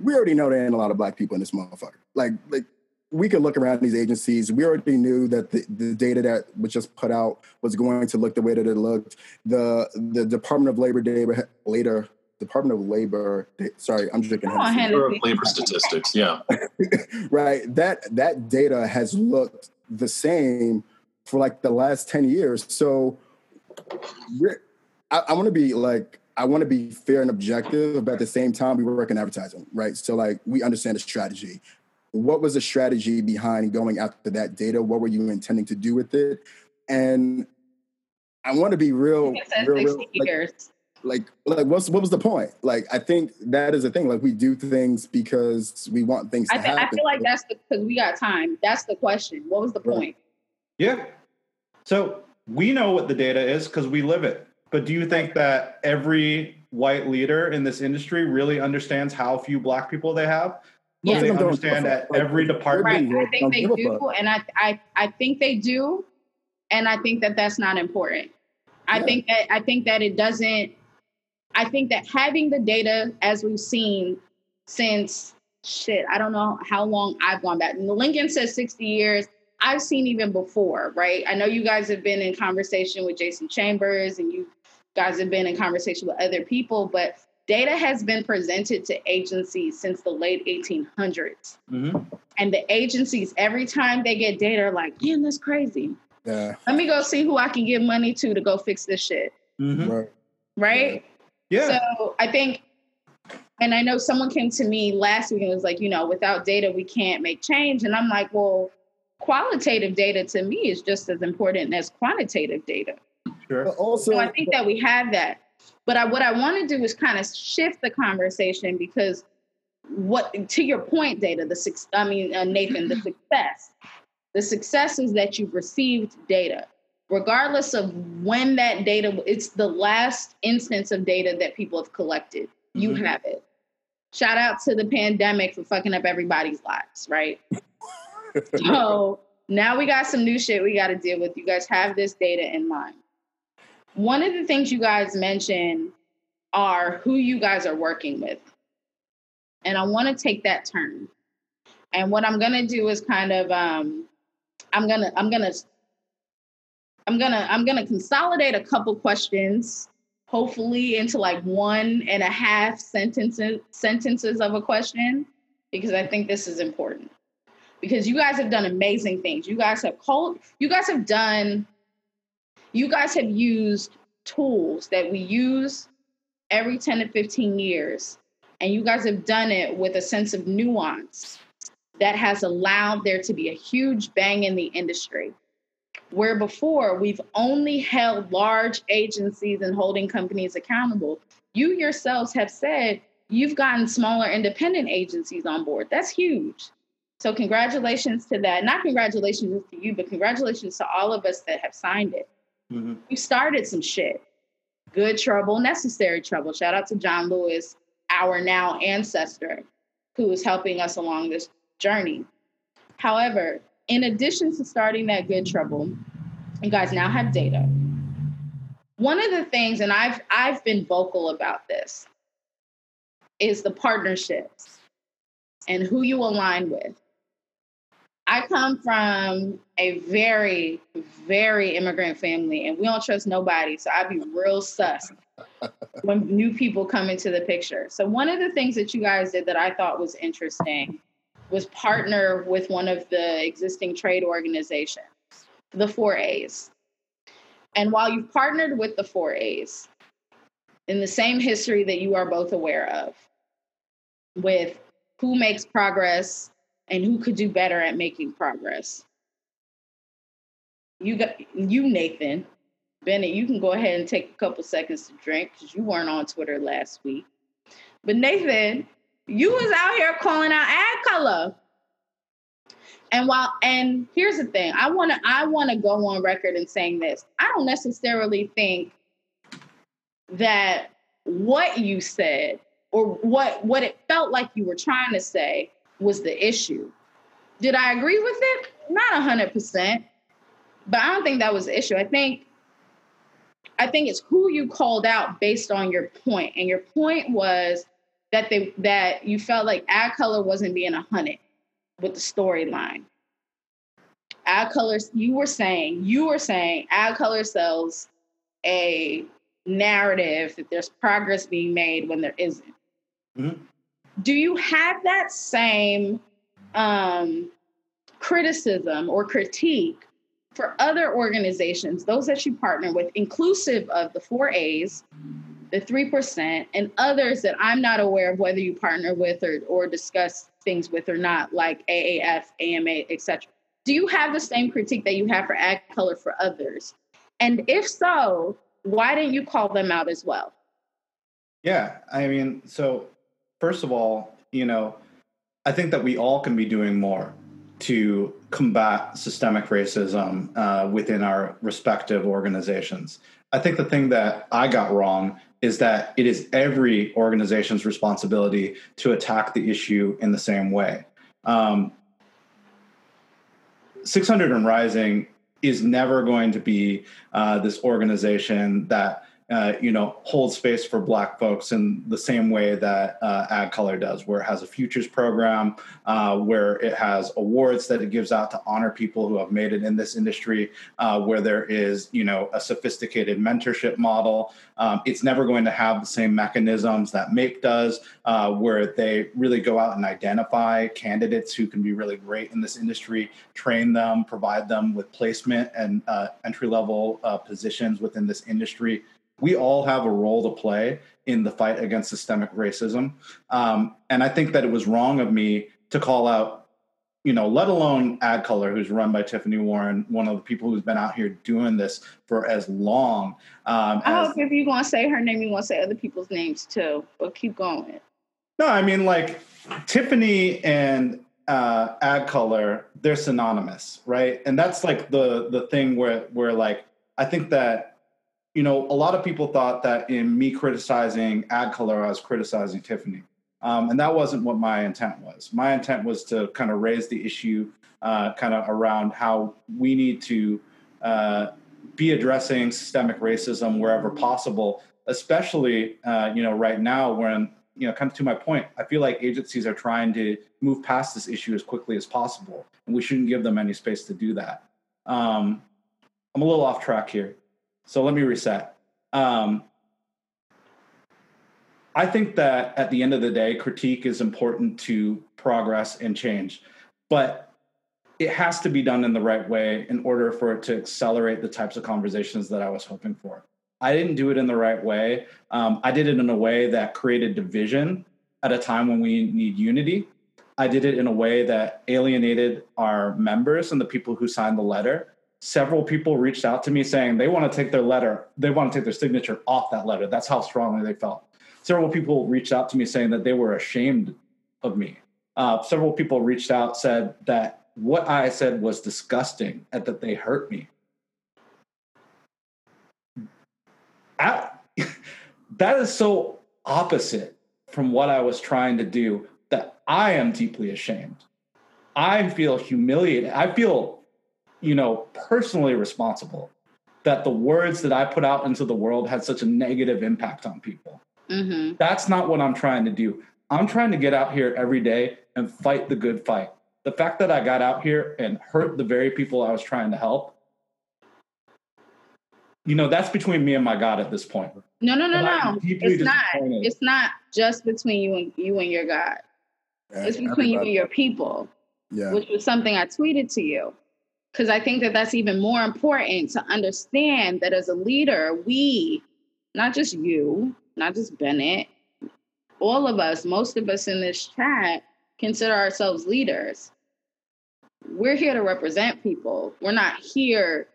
we already know there ain't a lot of black people in this motherfucker. Like like we could look around these agencies. We already knew that the, the data that was just put out was going to look the way that it looked. The the Department of Labor data later Department of Labor. Sorry, I'm drinking. Bureau of Labor Statistics. Yeah. right. That that data has looked the same for like the last ten years. So, I, I want to be like I want to be fair and objective, but at the same time, we work in advertising, right? So, like, we understand the strategy. What was the strategy behind going after that data? What were you intending to do with it? And I want to be real, real, real like, like, like, what's what was the point? Like, I think that is the thing. Like, we do things because we want things I to th- happen. I feel like that's because we got time. That's the question. What was the right. point? Yeah. So we know what the data is because we live it. But do you think that every white leader in this industry really understands how few black people they have? Yeah. They understand that every department. Right. I think they do, and I, I, I think they do, and I think that that's not important. I yeah. think that I think that it doesn't. I think that having the data, as we've seen since shit, I don't know how long I've gone back. Lincoln says sixty years. I've seen even before, right? I know you guys have been in conversation with Jason Chambers, and you guys have been in conversation with other people, but data has been presented to agencies since the late 1800s. Mm-hmm. And the agencies, every time they get data, are like, man, that's crazy. Yeah. Let me go see who I can give money to to go fix this shit. Mm-hmm. Right. Right? Yeah. So I think, and I know someone came to me last week and was like, you know, without data, we can't make change. And I'm like, well, qualitative data to me is just as important as quantitative data. Sure. But also, so I think that we have that. But I, what I want to do is kind of shift the conversation because what to your point, data, the I mean uh, Nathan, the success, the success is that you've received data, regardless of when that data. It's the last instance of data that people have collected. You mm-hmm. have it. Shout out to the pandemic for fucking up everybody's lives, right? so now we got some new shit we got to deal with. You guys have this data in mind. One of the things you guys mentioned are who you guys are working with. And I want to take that turn. And what I'm going to do is kind of um I'm going to I'm going to I'm going to I'm going to consolidate a couple questions hopefully into like one and a half sentences sentences of a question because I think this is important. Because you guys have done amazing things. You guys have called you guys have done you guys have used tools that we use every 10 to 15 years, and you guys have done it with a sense of nuance that has allowed there to be a huge bang in the industry. Where before we've only held large agencies and holding companies accountable, you yourselves have said you've gotten smaller independent agencies on board. That's huge. So, congratulations to that. Not congratulations to you, but congratulations to all of us that have signed it. Mm-hmm. We started some shit. Good trouble, necessary trouble. Shout out to John Lewis, our now ancestor, who is helping us along this journey. However, in addition to starting that good trouble, you guys now have data. One of the things, and I've I've been vocal about this, is the partnerships and who you align with. I come from a very, very immigrant family, and we don't trust nobody. So I'd be real sus when new people come into the picture. So one of the things that you guys did that I thought was interesting was partner with one of the existing trade organizations, the 4As. And while you've partnered with the 4As, in the same history that you are both aware of, with who makes progress and who could do better at making progress. You got you, Nathan. Bennett, you can go ahead and take a couple seconds to drink because you weren't on Twitter last week. But Nathan, you was out here calling out ad color. And while and here's the thing, I wanna I wanna go on record in saying this. I don't necessarily think that what you said or what what it felt like you were trying to say was the issue. Did I agree with it? Not a hundred percent. But I don't think that was the issue. I think I think it's who you called out based on your point. And your point was that they that you felt like ad color wasn't being a hundred with the storyline. Ad colors, you were saying, you were saying ad color sells a narrative that there's progress being made when there isn't. Mm-hmm. Do you have that same um, criticism or critique for other organizations, those that you partner with, inclusive of the four A's, the 3%, and others that I'm not aware of whether you partner with or, or discuss things with or not, like AAF, AMA, etc. Do you have the same critique that you have for ad color for others? And if so, why didn't you call them out as well? Yeah, I mean, so first of all, you know, I think that we all can be doing more to combat systemic racism uh, within our respective organizations. I think the thing that I got wrong is that it is every organization's responsibility to attack the issue in the same way. Um, 600 and Rising is never going to be uh, this organization that uh, you know, hold space for Black folks in the same way that uh, Ad Color does, where it has a futures program, uh, where it has awards that it gives out to honor people who have made it in this industry, uh, where there is, you know, a sophisticated mentorship model. Um, it's never going to have the same mechanisms that MAIP does, uh, where they really go out and identify candidates who can be really great in this industry, train them, provide them with placement and entry level positions within this industry we all have a role to play in the fight against systemic racism. Um, and I think that it was wrong of me to call out, you know, let alone Ad Color, who's run by Tiffany Warren, one of the people who's been out here doing this for as long. Um, I as, hope if you're going to say her name, you want to say other people's names too, but keep going. No, I mean, like Tiffany and uh, Ad Color, they're synonymous, right? And that's like the the thing where where like I think that you know, a lot of people thought that in me criticizing ad Color, I was criticizing Tiffany. Um, and that wasn't what my intent was. My intent was to kind of raise the issue uh, kind of around how we need to uh, be addressing systemic racism wherever possible, especially, uh, you know, right now when, you know, kind of to my point, I feel like agencies are trying to move past this issue as quickly as possible, and we shouldn't give them any space to do that. Um, I'm a little off track here. So let me reset. Um, I think that at the end of the day, critique is important to progress and change, but it has to be done in the right way in order for it to accelerate the types of conversations that I was hoping for. I didn't do it in the right way. Um, I did it in a way that created division at a time when we need unity. I did it in a way that alienated our members and the people who signed the letter several people reached out to me saying they want to take their letter, they want to take their signature off that letter. That's how strongly they felt. Several people reached out to me saying that they were ashamed of me. Uh, several people reached out said that what I said was disgusting and that they hurt me. That is so opposite from what I was trying to do that I am deeply ashamed. I feel humiliated. I feel you know, personally responsible that the words that I put out into the world had such a negative impact on people. Mm-hmm. That's not what I'm trying to do. I'm trying to get out here every day and fight the good fight. The fact that I got out here and hurt the very people I was trying to help, you know, that's between me and my God at this point. No, no, no, no. It's not. It's not just between you and you and your God. Yeah, it's between everybody. you and your people. Yeah. Which was something I tweeted to you because I think that that's even more important to understand that as a leader, we, not just you, not just Bennett, all of us, most of us in this chat, consider ourselves leaders. We're here to represent people. We're not here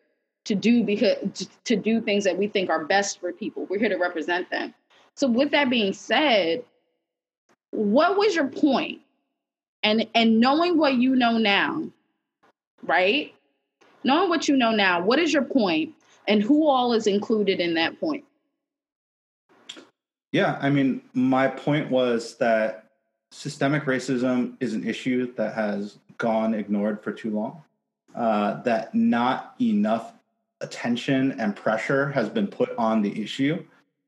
to do because to do things that we think are best for people. We're here to represent them. So with that being said, what was your point? And and knowing what you know now, right? Knowing what you know now, what is your point and who all is included in that point? Yeah, I mean, my point was that systemic racism is an issue that has gone ignored for too long, uh, that not enough attention and pressure has been put on the issue,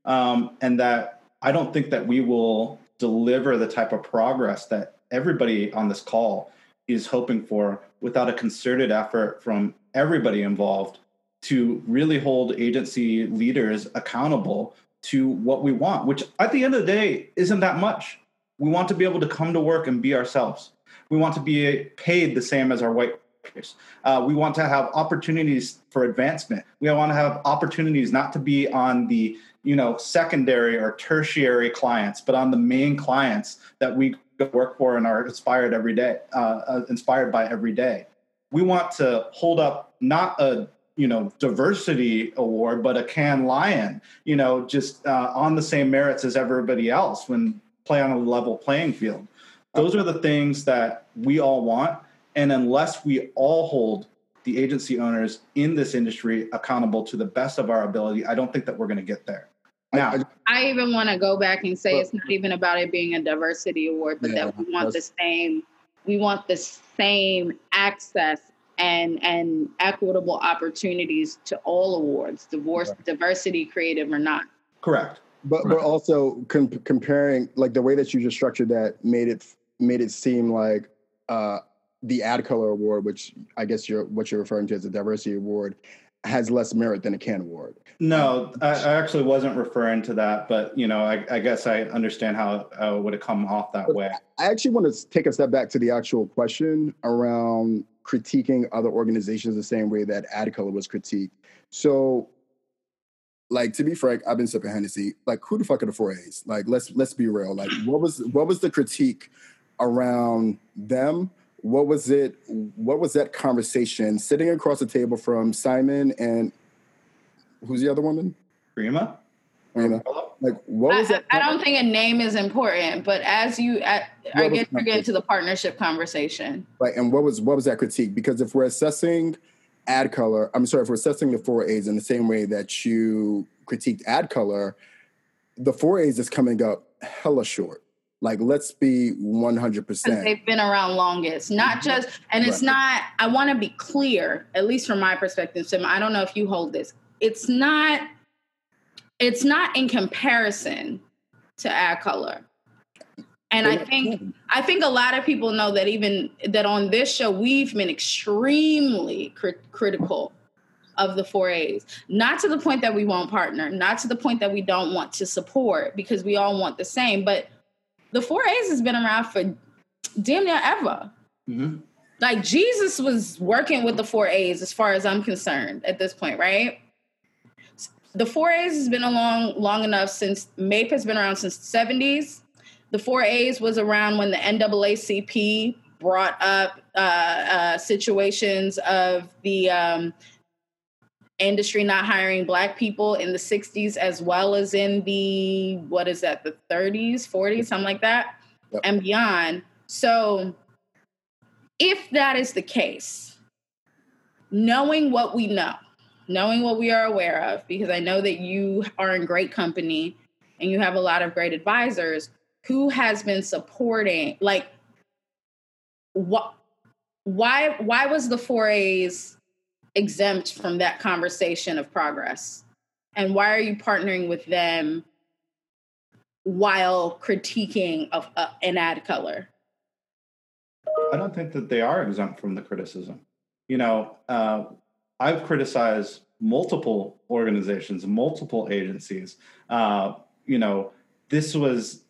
um, and that I don't think that we will deliver the type of progress that everybody on this call is hoping for without a concerted effort from everybody involved to really hold agency leaders accountable to what we want, which at the end of the day isn't that much. We want to be able to come to work and be ourselves. We want to be paid the same as our white peers. Uh, we want to have opportunities for advancement. We want to have opportunities not to be on the you know secondary or tertiary clients, but on the main clients that we work for and are inspired every day, uh, uh, inspired by every day. We want to hold up not a you know diversity award, but a Cannes Lion, you know, just uh, on the same merits as everybody else when play on a level playing field. Those are the things that we all want, and unless we all hold the agency owners in this industry accountable to the best of our ability, I don't think that we're going to get there. Now, I even want to go back and say it's not even about it being a diversity award, but yeah, that we want the same we want the same access and and equitable opportunities to all awards, divorce, right. diversity, creative or not. Correct. But but also com- comparing like the way that you just structured that made it made it seem like uh, the Ad Color Award, which I guess you're what you're referring to as a diversity award, has less merit than a Cannes Award. No, I, I, actually wasn't referring to that, but you know, I, I guess I understand how uh, would it come off that but way. I actually want to take a step back to the actual question around critiquing other organizations the same way that AdColor was critiqued. So, like to be frank, I've been sipping Hennessy. Like, who the fuck are the four A's? Like, let's let's be real. Like, what was what was the critique around them? What was it what was that conversation sitting across the table from simon and who's the other woman? Rima? Rima. like what was I, that I, don't think a name is important but as you I, I guess you're getting to the partnership conversation. Right and what was what was that critique? Because if we're assessing ad color, i'm sorry if we're assessing the four a's in the same way that you critiqued ad color, the four a's is coming up hella short like, let's be 100%. They've been around longest, not mm-hmm. just, and it's right. not, I want to be clear, at least from my perspective, Sim, I don't know if you hold this. It's not, it's not in comparison to AdColor. And I think I think a lot of people know that even that on this show we've been extremely critical of the four A's. Not to the point that we won't partner, not to the point that we don't want to support because we all want the same, but the four A's has been around for damn near ever. Mm-hmm. Like Jesus was working with the four A's as far as I'm concerned at this point, right? The four A's has been along long enough since MAIP has been around since the 70s. The four A's was around when the NAACP brought up uh, uh, situations of the um, industry not hiring black people in the 60s as well as in the what is that the 30s 40s something like that yep. and beyond so if that is the case knowing what we know knowing what we are aware of because i know that you are in great company and you have a lot of great advisors who has been supporting like what why why was the 4a's exempt from that conversation of progress? And why are you partnering with them while critiquing of uh, an AdColor? I don't think that they are exempt from the criticism. You know, uh, I've criticized multiple organizations, multiple agencies. Uh, you know, this was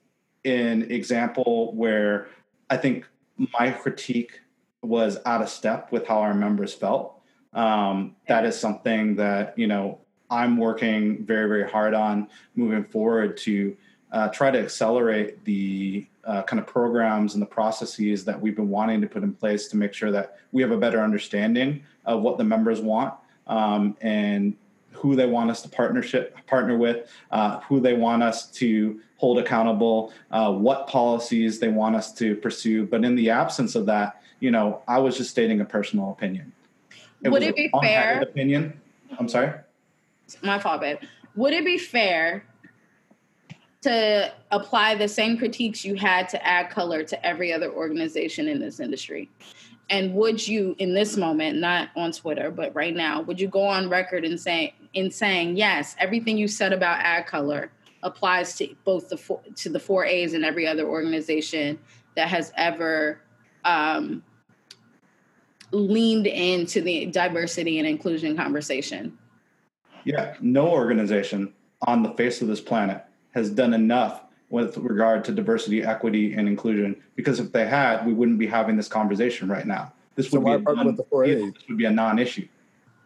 an example where I think my critique was out of step with how our members felt um, that is something that you know I'm working very very hard on moving forward to uh, try to accelerate the uh, kind of programs and the processes that we've been wanting to put in place to make sure that we have a better understanding of what the members want um, and who they want us to partnership partner with, uh, who they want us to hold accountable, uh, what policies they want us to pursue. But in the absence of that, you know, I was just stating a personal opinion. It Would it be fair? Opinion. I'm sorry. My fault, babe. Would it be fair to apply the same critiques you had to AdColor to every other organization in this industry? And would you, in this moment, not on Twitter, but right now, would you go on record and say in saying yes, everything you said about AdColor applies to both the four, to the four A's and every other organization that has ever um, leaned into the diversity and inclusion conversation? Yeah, no organization on the face of this planet has done enough with regard to diversity, equity, and inclusion. Because if they had, we wouldn't be having this conversation right now. This would, So why be, a partner non, with the 4As? this would be a non-issue.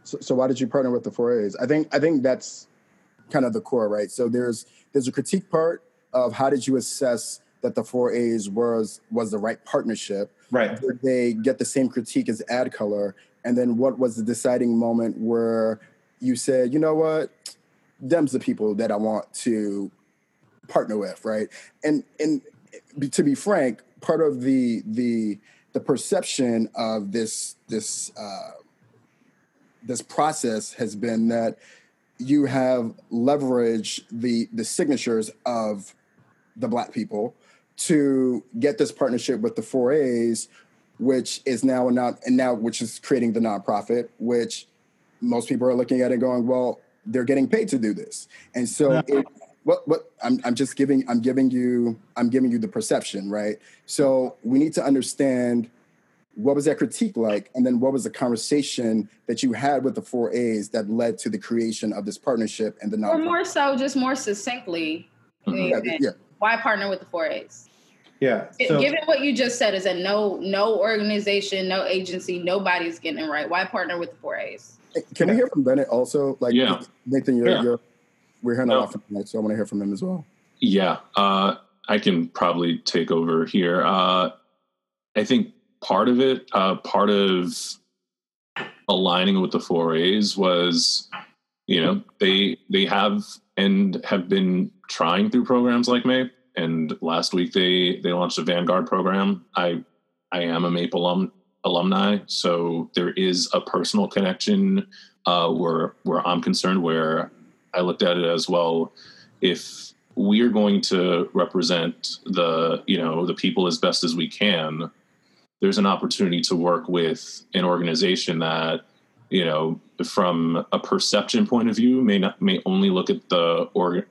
So, so why did you partner with the 4As? I think I think that's kind of the core, right? So there's there's a critique part of how did you assess that the 4As was was the right partnership? Right. Did they get the same critique as Ad Color? And then what was the deciding moment where you said, you know what, them's the people that I want to partner with, right? And and to be frank, part of the the the perception of this this uh, this process has been that you have leveraged the the signatures of the black people to get this partnership with the 4As, which is now not and now which is creating the nonprofit, which most people are looking at and going, well, they're getting paid to do this. And so it, what what I'm I'm just giving I'm giving you I'm giving you the perception, right? So we need to understand what was that critique like and then what was the conversation that you had with the 4As that led to the creation of this partnership and the Or more so, just more succinctly, mm-hmm. Yeah, yeah. Why partner with the 4As? Yeah. So, Given what you just said, is that no no organization, no agency, nobody's getting it right. Why partner with the 4As? Can we hear from Bennett also? Like Yeah. Nathan, you're, Yeah. you're we're hearing a lot from tonight, so I want to hear from him as well. Yeah, uh, I can probably take over here. Uh, I think part of it, uh, part of aligning with the four A's was, you know, they they have and have been trying through programs like MAIP. And last week they they launched a Vanguard program. I I am a MAIP alum alumni, so there is a personal connection uh, where where I'm concerned. Where I looked at it as well, if we are going to represent the you know the people as best as we can there's an opportunity to work with an organization that you know from a perception point of view may not may only look at the or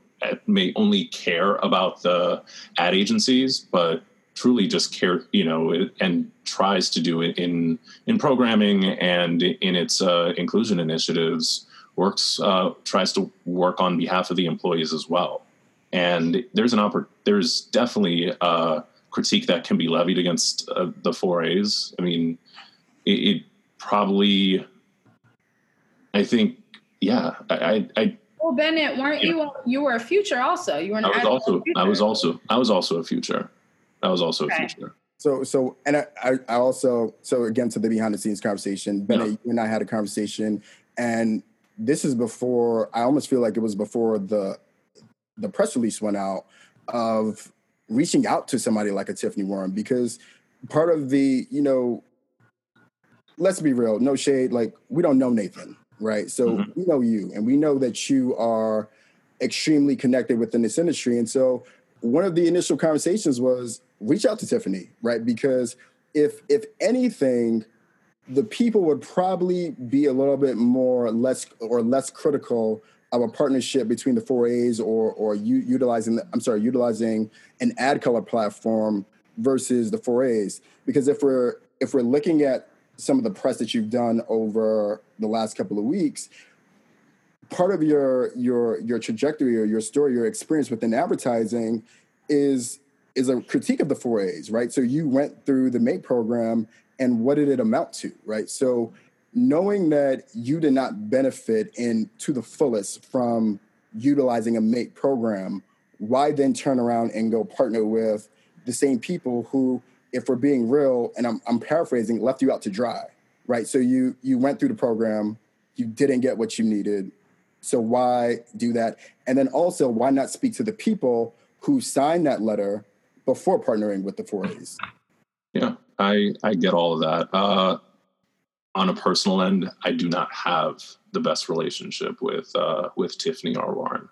may only care about the ad agencies but truly just care you know and tries to do it in in programming and in its uh, inclusion initiatives works uh, tries to work on behalf of the employees as well and there's an oppor- there's definitely a critique that can be levied against uh, the four A's. I mean, it, it probably, I think, yeah, I, I, I, Well, Bennett, weren't you you were a future also? You were an I was actual also, I was also, I was also a future. I was also Okay. a future. So, so, and I, I, I also, so again, to the behind the scenes conversation, Bennett, Yeah. you and I had a conversation, and this is before, I almost feel like it was before the, the press release went out of reaching out to somebody like a Tiffany Warren, because part of the, you know, let's be real, no shade, like we don't know Nathan, right? So Mhm. we know you, and we know that you are extremely connected within this industry. And so one of the initial conversations was reach out to Tiffany, right? Because if if anything, the people would probably be a little bit more less or less critical of a partnership between the four A's or or u- utilizing the, I'm sorry, utilizing an ad color platform versus the four A's. Because if we're if we're looking at some of the press that you've done over the last couple of weeks, part of your your your trajectory or your story, your experience within advertising is is a critique of the four A's, right? So you went through the MAIP program and what did it amount to, right? So knowing that you did not benefit in to the fullest from utilizing a MAIP program, why then turn around and go partner with the same people who, if we're being real, and I'm, I'm paraphrasing, left you out to dry, right? So you you went through the program, you didn't get what you needed, so why do that? And then also, why not speak to the people who signed that letter before partnering with the 4As? Yeah, I I get all of that. Uh, on a personal end, I do not have the best relationship with uh, with Tiffany or Warren,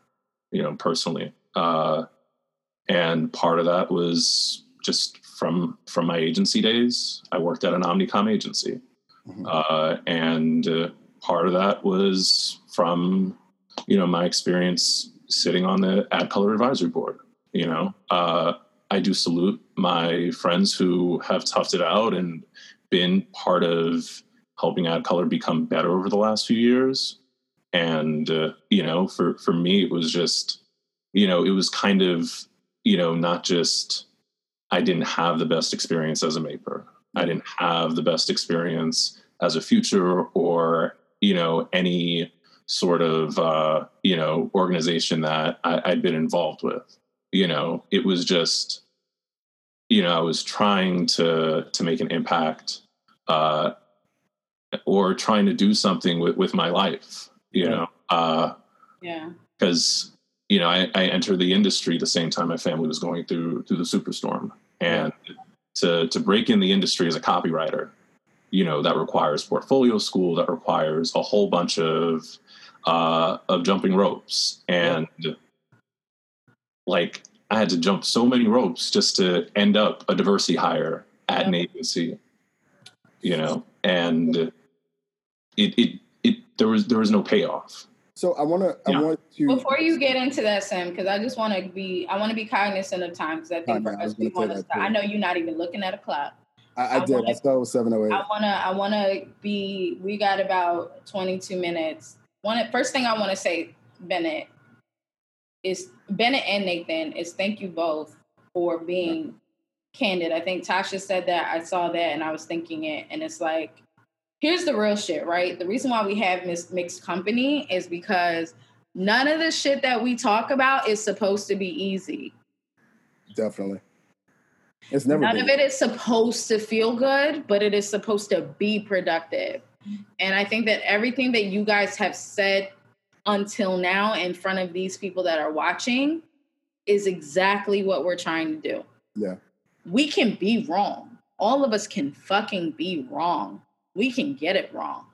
you know, personally. Uh, and part of that was just from from my agency days. I worked at an Omnicom agency, Mhm. uh, and uh, part of that was from you know my experience sitting on the ad color advisory board. You know, uh, I do salute my friends who have toughed it out and been part of helping Ad Color become better over the last few years. And uh, you know, for for me, it was just, you know, it was kind of, you know, not just I didn't have the best experience as a maper. I didn't have the best experience as a future or you know any sort of uh, you know organization that I, I'd been involved with. You know, it was just you know I was trying to to make an impact uh, or trying to do something with with my life. You know, uh, yeah, because you know I, I entered the industry the same time my family was going through through the superstorm and. To to break in the industry as a copywriter you know that requires portfolio school that requires a whole bunch of uh, of jumping ropes and yeah. like i had to jump so many ropes just to end up a diversity hire at yeah. an agency you know and it it it there was there was no payoff so I want to. Yeah. I want to. Before you get into that, Sam, because I just want to be. I want to be cognizant of time because I think for us, we want to. I know you're not even looking at a clock. I, I, I did. Wanna, I saw seven oh eight. I wanna. I wanna be. We got about twenty two minutes. One first thing I want to say, Bennett, is Bennett and Nathan is thank you both for being candid. I think Tasha said that. I saw that and I was thinking it, and it's like here's the real shit, right? The reason why we have mis- mixed company is because none of the shit that we talk about is supposed to be easy. Definitely. It's never none been. of it is supposed to feel good, but it is supposed to be productive. And I think that everything that you guys have said until now in front of these people that are watching is exactly what we're trying to do. Yeah. We can be wrong. All of us can fucking be wrong we can get it wrong.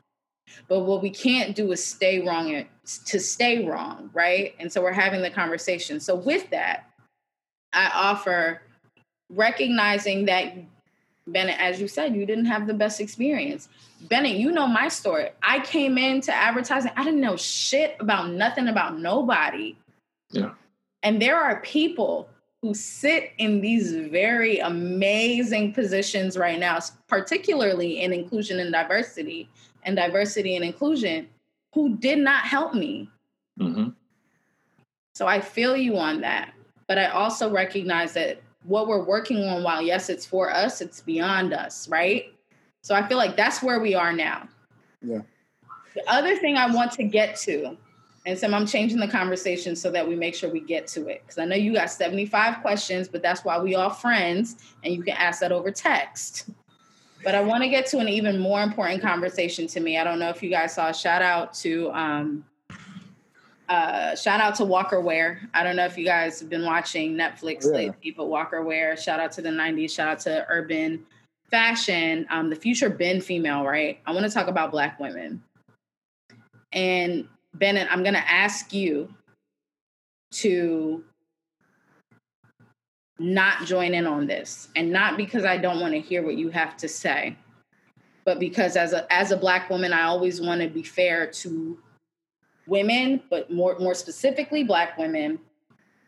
But what we can't do is stay wrong to stay wrong, right? And so we're having the conversation. So with that, I offer recognizing that Bennett, as you said, you didn't have the best experience. Bennett, you know my story. I came into advertising, I didn't know shit about nothing about nobody. Yeah. And there are people who sit in these very amazing positions right now, particularly in inclusion and diversity and diversity and inclusion, who did not help me. Mm-hmm. So I feel you on that. But I also recognize that what we're working on, while yes, it's for us, it's beyond us, right? So I feel like that's where we are now. Yeah. The other thing I want to get to and so I'm changing the conversation so that we make sure we get to it. Because I know you got 75 questions, but that's why we all friends and you can ask that over text. But I want to get to an even more important conversation to me. I don't know if you guys saw a shout out to um, uh, shout out to Walker Wear. I don't know if you guys have been watching Netflix yeah. lately, but Walker Wear, shout out to the 90s, shout out to urban fashion. Um, the future been female, right? I want to talk about black women. And Bennett, I'm going to ask you to not join in on this. And not because I don't want to hear what you have to say but because as a as a black woman I always want to be fair to women but more more specifically black women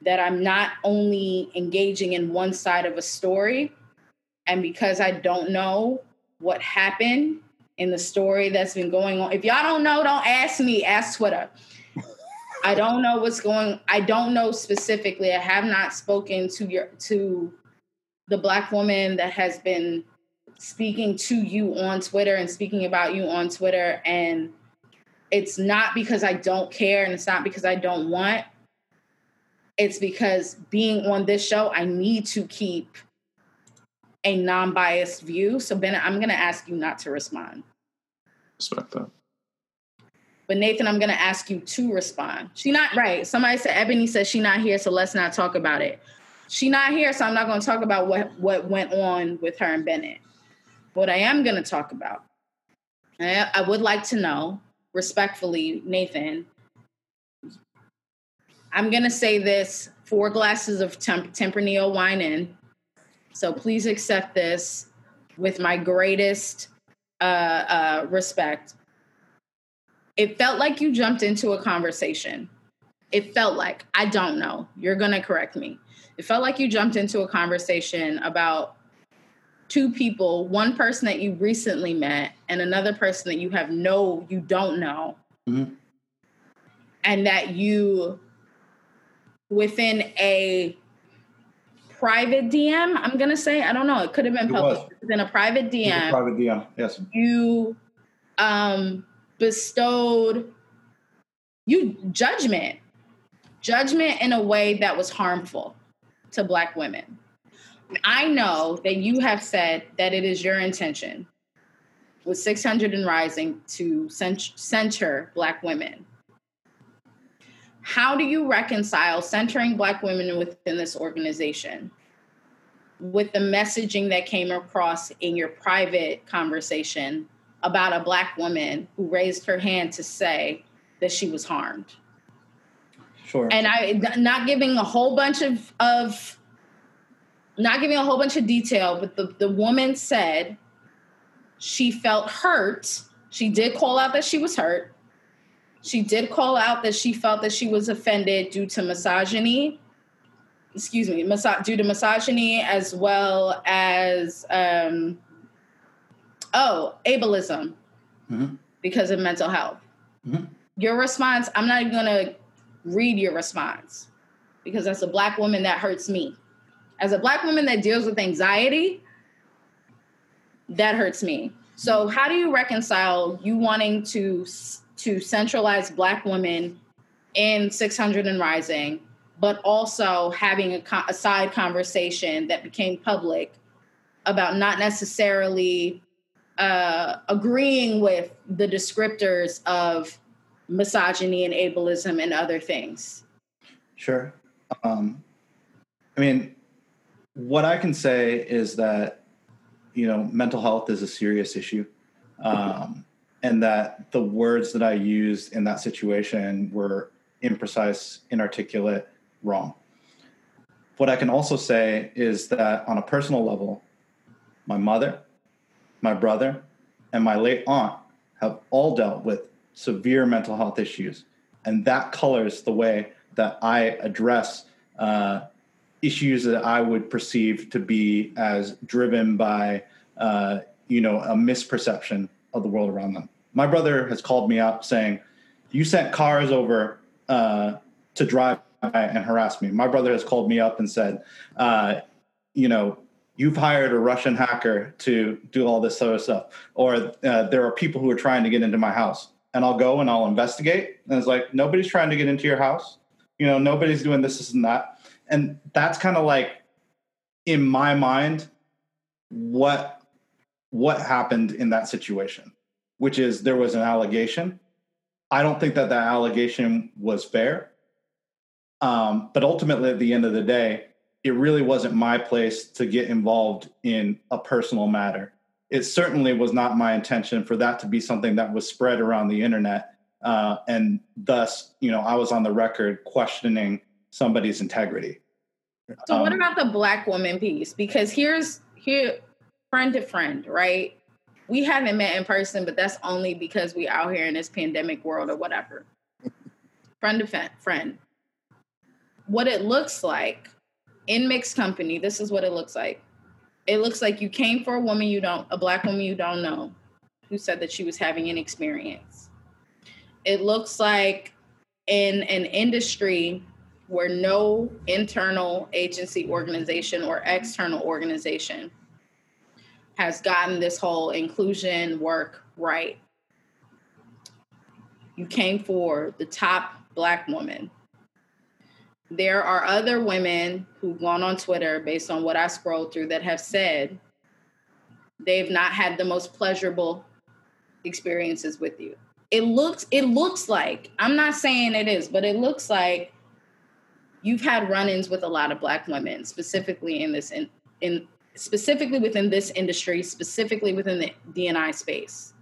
that I'm not only engaging in one side of a story and because I don't know what happened in the story that's been going on. If y'all don't know, don't ask me, ask Twitter. I don't know what's going I don't know specifically. I have not spoken to your to the black woman that has been speaking to you on Twitter and speaking about you on Twitter and it's not because I don't care and it's not because I don't want. It's because being on this show, I need to keep a non-biased view. So Bennett, I'm going to ask you not to respond. Respect that. But Nathan, I'm going to ask you to respond. She not right. Somebody said Ebony says she not here, so let's not talk about it. She not here, so I'm not going to talk about what what went on with her and Bennett. What I am going to talk about, I, I would like to know, respectfully, Nathan. I'm going to say this: four glasses of temp- Tempranillo wine in. So please accept this with my greatest uh, uh, respect. It felt like you jumped into a conversation. It felt like, I don't know, you're going to correct me. It felt like you jumped into a conversation about two people, one person that you recently met and another person that you have no, you don't know. Mm-hmm. And that you, within a private DM, I'm going to say, I don't know, it could have been public, Was in a private DM. A private DM, yes. You um, bestowed you judgment, judgment in a way that was harmful to Black women. I know that you have said that it is your intention with 600 and rising to center Black women. How do you reconcile centering Black women within this organization with the messaging that came across in your private conversation about a Black woman who raised her hand to say that she was harmed? Sure. And I not giving a whole bunch of of not giving a whole bunch of detail, but the, the woman said she felt hurt. She did call out that she was hurt. She did call out that she felt that she was offended due to misogyny. Excuse me, miso- due to misogyny as well as um, oh ableism mm-hmm. because of mental health. Mm-hmm. Your response, I'm not even gonna read your response because as a black woman that hurts me as a black woman that deals with anxiety, that hurts me. So how do you reconcile you wanting to to centralize black women in 600 and rising, but also having a, a side conversation that became public about not necessarily uh, agreeing with the descriptors of misogyny and ableism and other things? Sure. Um, I mean, what I can say is that you know mental health is a serious issue, um, and that the words that I used in that situation were imprecise, inarticulate, wrong. What I can also say is that on a personal level, my mother, my brother, and my late aunt have all dealt with severe mental health issues, and that colors the way that I address uh, issues that I would perceive to be as driven by, uh, you know, a misperception of the world around them. My brother has called me up saying, "You sent cars over uh, to drive and harass me." My brother has called me up and said, uh, "You know." You've hired a Russian hacker to do all this sort of stuff, or uh, there are people who are trying to get into my house, and I'll go and I'll investigate. And it's like nobody's trying to get into your house. You know, nobody's doing this, this, and that and that's kind of like in my mind what what happened in that situation which is there was an allegation i don't think that that allegation was fair um, but ultimately at the end of the day it really wasn't my place to get involved in a personal matter it certainly was not my intention for that to be something that was spread around the internet uh, and thus you know i was on the record questioning somebody's integrity. So um, what about the black woman piece? Because here's here friend to friend, right? We haven't met in person, but that's only because we out here in this pandemic world or whatever. friend to friend. What it looks like in mixed company, this is what it looks like. It looks like you came for a woman you don't, a black woman you don't know, who said that she was having an experience. It looks like in an industry where no internal agency organization or external organization has gotten this whole inclusion work right. You came for the top Black woman. There are other women who've gone on Twitter based on what I scrolled through that have said they've not had the most pleasurable experiences with you. It looks it looks like I'm not saying it is, but it looks like you've had run-ins with a lot of black women specifically in this in, in specifically within this industry specifically within the dni space.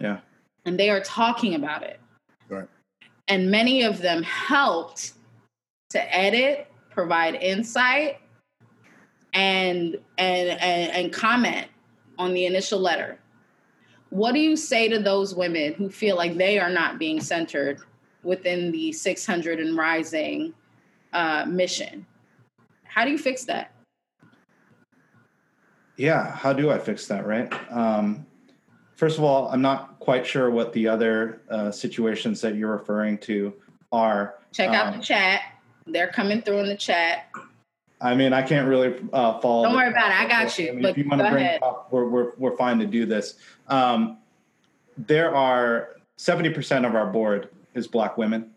Yeah. And they are talking about it. Right. And many of them helped to edit provide insight and and and, and comment on the initial letter. What do you say to those women who feel like they are not being centered within the 600 and rising uh, mission. How do you fix that? Yeah, how do I fix that, right? Um, first of all, I'm not quite sure what the other uh, situations that you're referring to are. Check out um, the chat. They're coming through in the chat. I mean, I can't really uh, follow. Don't worry about it. I got you. I mean, if you want to bring ahead. it up, we're, we're, we're fine to do this. Um, there are 70% of our board is black women.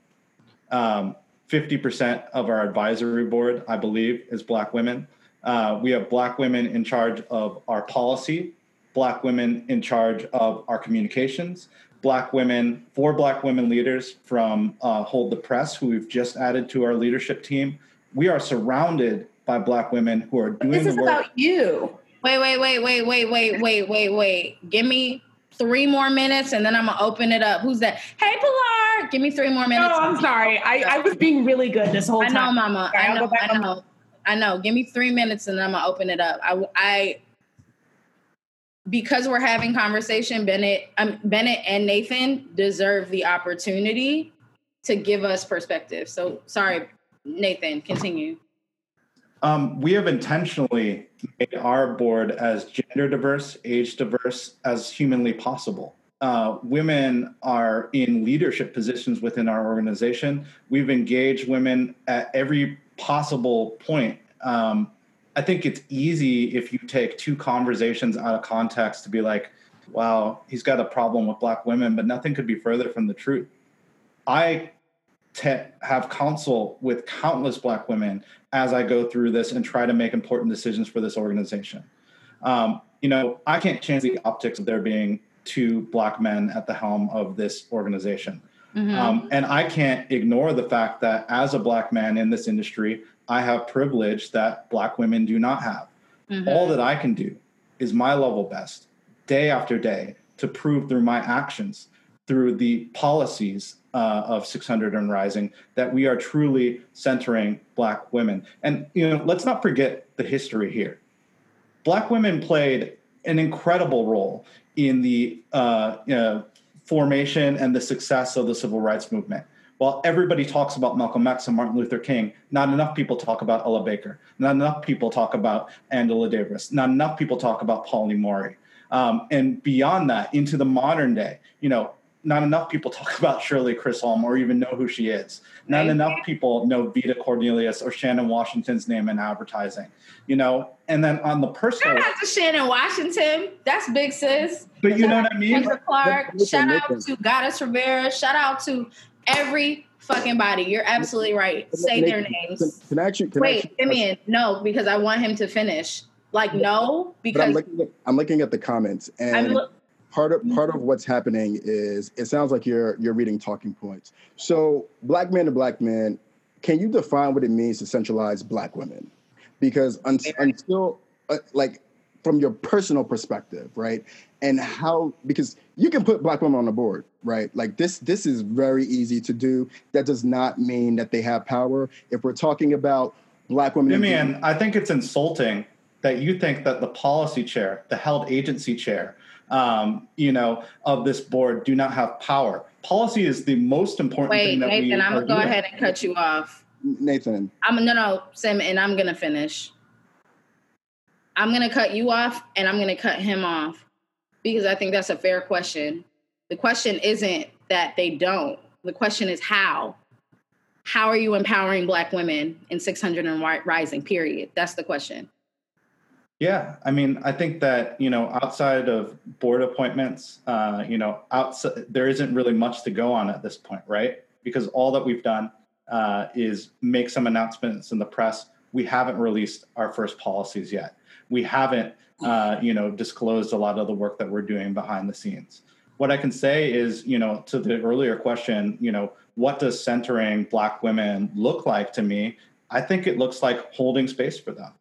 Um, 50% of our advisory board, I believe, is black women. Uh, we have black women in charge of our policy, black women in charge of our communications, black women, four black women leaders from uh, Hold the Press, who we've just added to our leadership team. We are surrounded by black women who are doing this the work. This is about you. Wait, wait, wait, wait, wait, wait, wait, wait, wait. Give me three more minutes and then I'm gonna open it up. Who's that? Hey, Pilar, give me three more minutes. Oh, I'm sorry. I, I was being really good this whole time. I know, Mama. I know. I know. I know. Give me three minutes and I'm gonna open it up. I, I because we're having conversation. Bennett, um, Bennett and Nathan deserve the opportunity to give us perspective. So sorry, Nathan. Continue. Um, we have intentionally made our board as gender diverse, age diverse as humanly possible. Uh, women are in leadership positions within our organization. We've engaged women at every possible point. Um, I think it's easy if you take two conversations out of context to be like, wow, he's got a problem with black women, but nothing could be further from the truth. I te- have counsel with countless black women as I go through this and try to make important decisions for this organization. Um, you know, I can't change the optics of there being two black men at the helm of this organization. Mm-hmm. Um, and I can't ignore the fact that as a black man in this industry, I have privilege that black women do not have. Mm-hmm. All that I can do is my level best, day after day, to prove through my actions, through the policies uh, of 600 and Rising, that we are truly centering black women. And you know, let's not forget the history here. Black women played an incredible role in the uh, you know, formation and the success of the civil rights movement. While everybody talks about Malcolm X and Martin Luther King, not enough people talk about Ella Baker. Not enough people talk about Angela Davis. Not enough people talk about Pauli Murray. Um, and beyond that, into the modern day, you know, not enough people talk about Shirley Chisholm or even know who she is. Not right. enough people know Vita Cornelius or Shannon Washington's name in advertising. You know, and then on the personal, shout out to Shannon Washington. That's big sis. But you shout know what I mean. Clark. shout out to Goddess Rivera. Shout out to every fucking body. You're absolutely right. Say their names. Can, can I actually can wait? I Simeon, no, because I want him to finish. Like no, because I'm looking, at, I'm looking at the comments and. Lo- part of part of what's happening is it sounds like you're you're reading talking points. So black men to black men, can you define what it means to centralize black women? Because un- until uh, like from your personal perspective, right? And how because you can put black women on the board, right? Like this this is very easy to do. That does not mean that they have power. If we're talking about black women, I mean, I think it's insulting that you think that the policy chair, the held agency chair, um, you know, of this board do not have power. Policy is the most important Wait, thing that Nathan, we I'm gonna go doing. ahead and cut you off. Nathan. I'm no no Sim, and I'm gonna finish. I'm going to cut you off and I'm going to cut him off because I think that's a fair question. The question isn't that they don't. The question is how. How are you empowering Black women in 600 and rising? Period. That's the question. Yeah, I mean, I think that you know, outside of board appointments, uh, you know, outside there isn't really much to go on at this point, right? Because all that we've done uh, is make some announcements in the press. We haven't released our first policies yet we haven't uh, you know disclosed a lot of the work that we're doing behind the scenes what i can say is you know to the earlier question you know what does centering black women look like to me i think it looks like holding space for them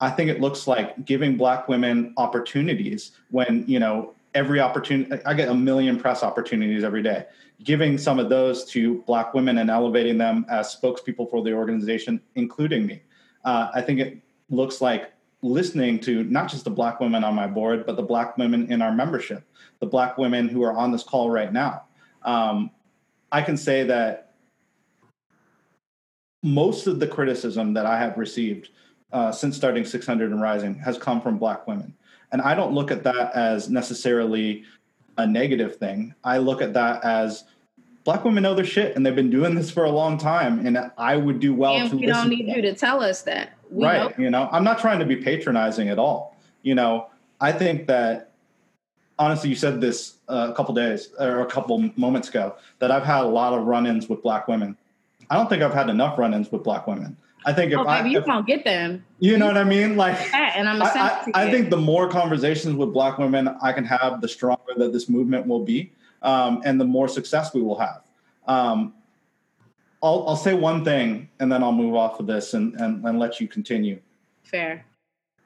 i think it looks like giving black women opportunities when you know every opportunity i get a million press opportunities every day giving some of those to black women and elevating them as spokespeople for the organization including me uh, i think it looks like listening to not just the black women on my board, but the black women in our membership, the black women who are on this call right now. Um, I can say that most of the criticism that I have received uh, since starting 600 and Rising has come from Black women. And I don't look at that as necessarily a negative thing. I look at that as Black women know their shit and they've been doing this for a long time. And I would do well and to we don't need you to tell us that. We right. know. You know, I'm not trying to be patronizing at all. You know, I think that honestly, you said this uh, a couple days or a couple moments ago that I've had a lot of run-ins with black women. I don't think I've had enough run-ins with black women. I think if oh, I, baby, you if, won't get them. you know what I mean, like, And I'm a I, I, I think the more conversations with black women I can have, the stronger that this movement will be, um, and the more success we will have. Um, I'll, I'll say one thing, and then I'll move off of this and, and, and let you continue. fair.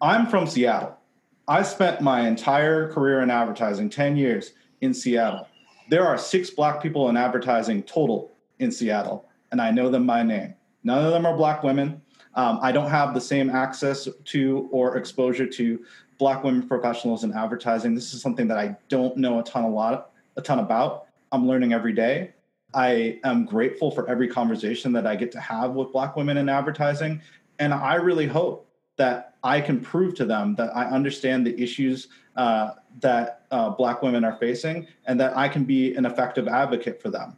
I'm from Seattle. I spent my entire career in advertising, 10 years in Seattle. There are six black people in advertising total in Seattle, and I know them by name. None of them are black women. Um, I don't have the same access to or exposure to black women professionals in advertising. This is something that I don't know a ton a lot a ton about. I'm learning every day. I am grateful for every conversation that I get to have with black women in advertising, and I really hope that I can prove to them that I understand the issues uh, that uh, Black women are facing and that I can be an effective advocate for them.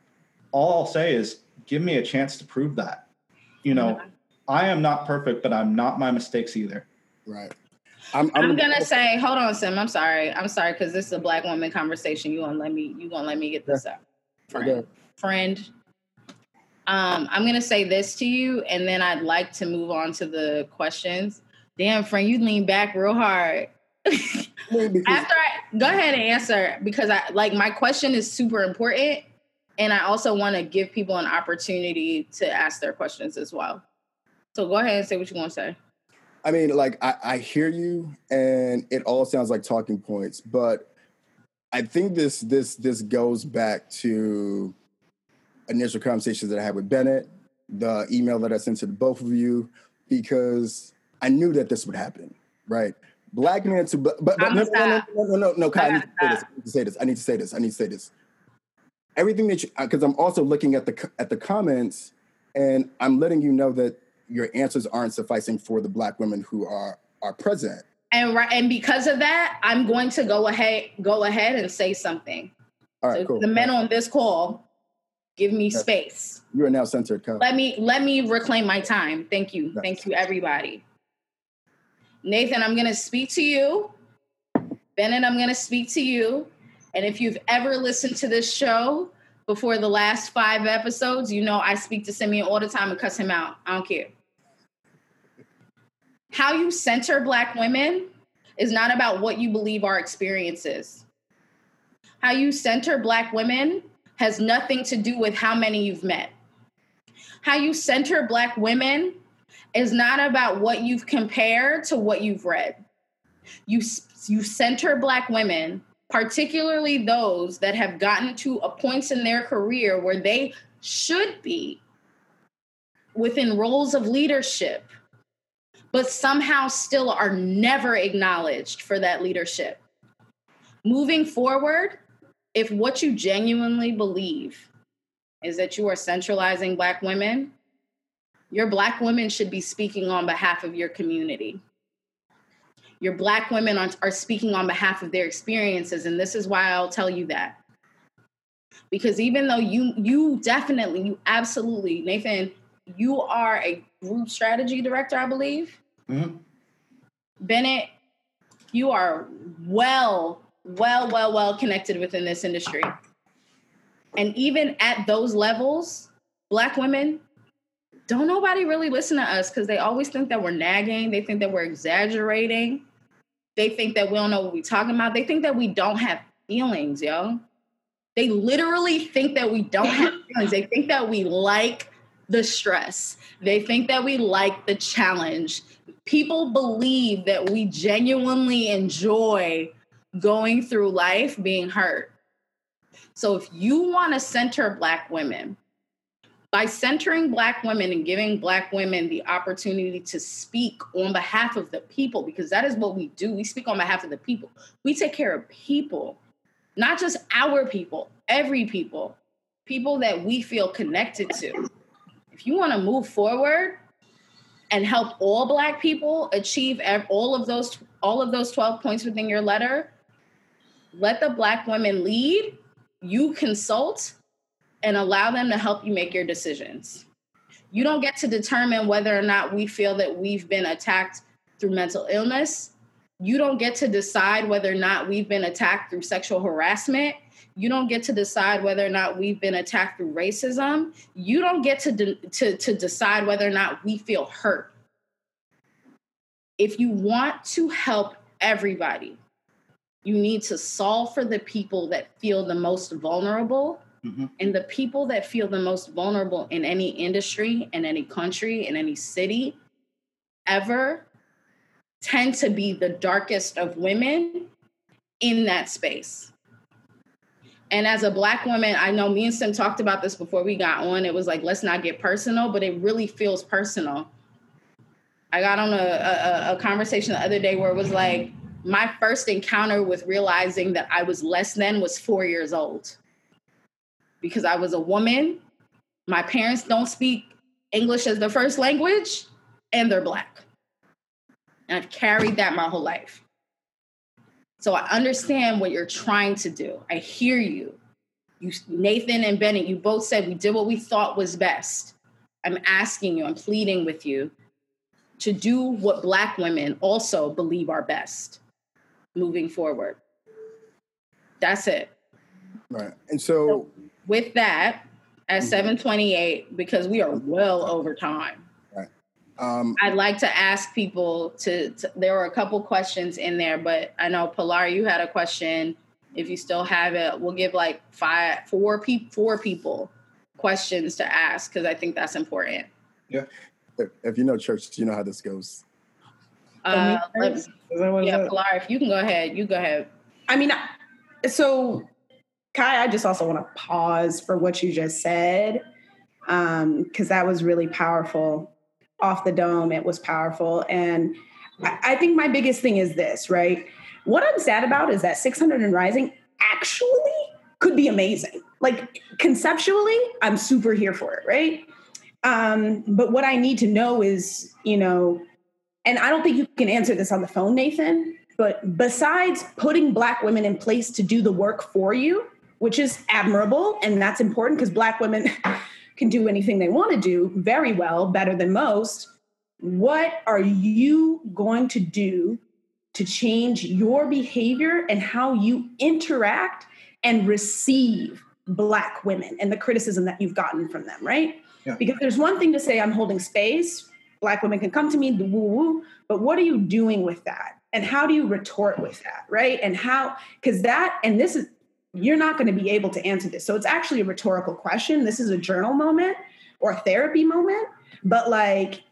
All I'll say is give me a chance to prove that. You know, I am not perfect, but I'm not my mistakes either. Right. I'm, I'm, I'm gonna say, hold on, Sim. I'm sorry. I'm sorry because this is a black woman conversation. You gonna let me? You gonna let me get this up, friend? Friend. Um, I'm gonna say this to you, and then I'd like to move on to the questions. Damn, friend, you lean back real hard. After I go ahead and answer because I like my question is super important, and I also want to give people an opportunity to ask their questions as well. So go ahead and say what you want to say. I mean, like I, I hear you, and it all sounds like talking points, but I think this this this goes back to initial conversations that I had with Bennett, the email that I sent to both of you, because I knew that this would happen, right? Black men to but but, but no, no, no, no, no, no, no, Kai, I, I, need to say this. I need to say this. I need to say this. Everything that you uh, because I'm also looking at the at the comments, and I'm letting you know that your answers aren't sufficing for the black women who are are present. And right, and because of that, I'm going to go ahead go ahead and say something. All right, so cool. The men on this call, give me yes. space. You are now censored. Kyle. Let me let me reclaim my time. Thank you. Yes. Thank you, everybody. Nathan, I'm going to speak to you. Bennett, I'm going to speak to you. And if you've ever listened to this show before the last five episodes, you know I speak to Simeon all the time and cuss him out. I don't care. How you center Black women is not about what you believe our experience is. How you center Black women has nothing to do with how many you've met. How you center Black women is not about what you've compared to what you've read. You, you center Black women, particularly those that have gotten to a point in their career where they should be within roles of leadership, but somehow still are never acknowledged for that leadership. Moving forward, if what you genuinely believe is that you are centralizing Black women, your Black women should be speaking on behalf of your community. Your Black women are, are speaking on behalf of their experiences, and this is why I'll tell you that. Because even though you you definitely, you absolutely, Nathan, you are a group strategy director, I believe. Mm-hmm. Bennett, you are well, well, well, well connected within this industry. And even at those levels, Black women don't nobody really listen to us because they always think that we're nagging. They think that we're exaggerating. They think that we don't know what we're talking about. They think that we don't have feelings, yo. They literally think that we don't have feelings. They think that we like the stress. They think that we like the challenge. People believe that we genuinely enjoy going through life being hurt. So if you want to center Black women, by centering Black women and giving Black women the opportunity to speak on behalf of the people, because that is what we do. We speak on behalf of the people. We take care of people, not just our people, every people, people that we feel connected to. If you want to move forward, and help all black people achieve all of those all of those 12 points within your letter let the black women lead you consult and allow them to help you make your decisions you don't get to determine whether or not we feel that we've been attacked through mental illness you don't get to decide whether or not we've been attacked through sexual harassment you don't get to decide whether or not we've been attacked through racism. You don't get to, de- to, to decide whether or not we feel hurt. If you want to help everybody, you need to solve for the people that feel the most vulnerable. Mm-hmm. And the people that feel the most vulnerable in any industry, in any country, in any city ever tend to be the darkest of women in that space. And as a black woman, I know me and Sim talked about this before we got on. It was like, let's not get personal, but it really feels personal. I got on a, a, a conversation the other day where it was like, my first encounter with realizing that I was less than was four years old because I was a woman. My parents don't speak English as their first language, and they're black. And I've carried that my whole life. So I understand what you're trying to do. I hear you. You Nathan and Bennett, you both said we did what we thought was best. I'm asking you, I'm pleading with you to do what black women also believe are best moving forward. That's it. Right. And so, so with that, at mm-hmm. 728, because we are well over time. Um, I'd like to ask people to, to, There were a couple questions in there, but I know Pilar, you had a question. If you still have it, we'll give like five, four people, four people questions to ask because I think that's important. Yeah, if, if, you know church, you know how this goes. Uh, yeah, Pilar, if you can go ahead, you go ahead. I mean, so Kai, I just also want to pause for what you just said because um, that was really powerful off the dome. It was powerful. And I, think my biggest thing is this, right? What I'm sad about is that 600 and Rising actually could be amazing. Like conceptually, I'm super here for it, right? Um, but what I need to know is, you know, and I don't think you can answer this on the phone, Nathan, but besides putting Black women in place to do the work for you, which is admirable and that's important because Black women can do anything they want to do very well, better than most. What are you going to do to change your behavior and how you interact and receive Black women and the criticism that you've gotten from them, right? Yeah. Because there's one thing to say, I'm holding space, Black women can come to me, the woo woo, but what are you doing with that? And how do you retort with that, right? And how, because that, and this is, you're not going to be able to answer this. So it's actually a rhetorical question. This is a journal moment or therapy moment, but like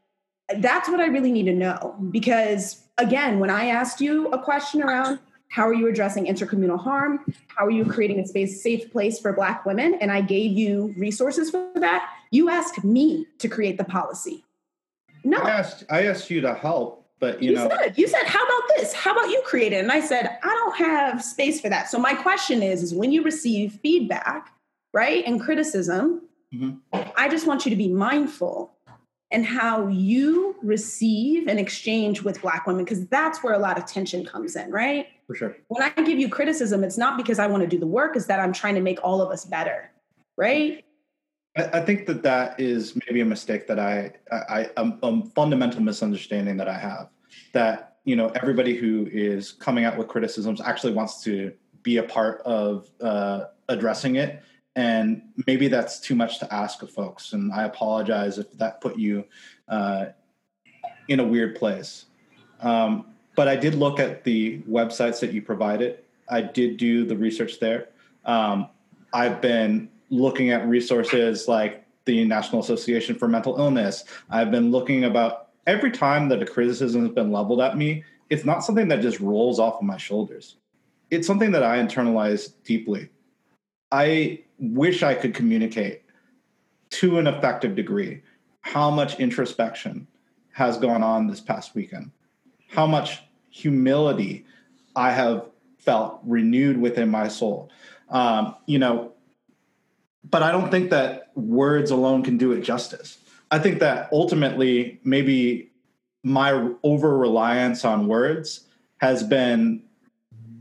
that's what I really need to know because again, when I asked you a question around how are you addressing intercommunal harm? How are you creating a space safe place for black women and I gave you resources for that, you asked me to create the policy. No. I asked I asked you to help but you, you know, said, you said, "How about this? How about you create it?" And I said, "I don't have space for that." So my question is: is when you receive feedback, right, and criticism, mm-hmm. I just want you to be mindful and how you receive and exchange with Black women, because that's where a lot of tension comes in, right? For sure. When I give you criticism, it's not because I want to do the work; it's that I'm trying to make all of us better, right? I, think that that is maybe a mistake that I, I, a, a fundamental misunderstanding that I have. That you know everybody who is coming out with criticisms actually wants to be a part of uh, addressing it, and maybe that's too much to ask of folks. And I apologize if that put you uh, in a weird place. Um, but I did look at the websites that you provided. I did do the research there. Um, I've been looking at resources like the National Association for Mental Illness. I've been looking about every time that a criticism has been leveled at me, it's not something that just rolls off of my shoulders. It's something that I internalize deeply. I wish I could communicate to an effective degree how much introspection has gone on this past weekend, how much humility I have felt renewed within my soul. Um, you know, but I don't think that words alone can do it justice. I think that ultimately, maybe my over reliance on words has been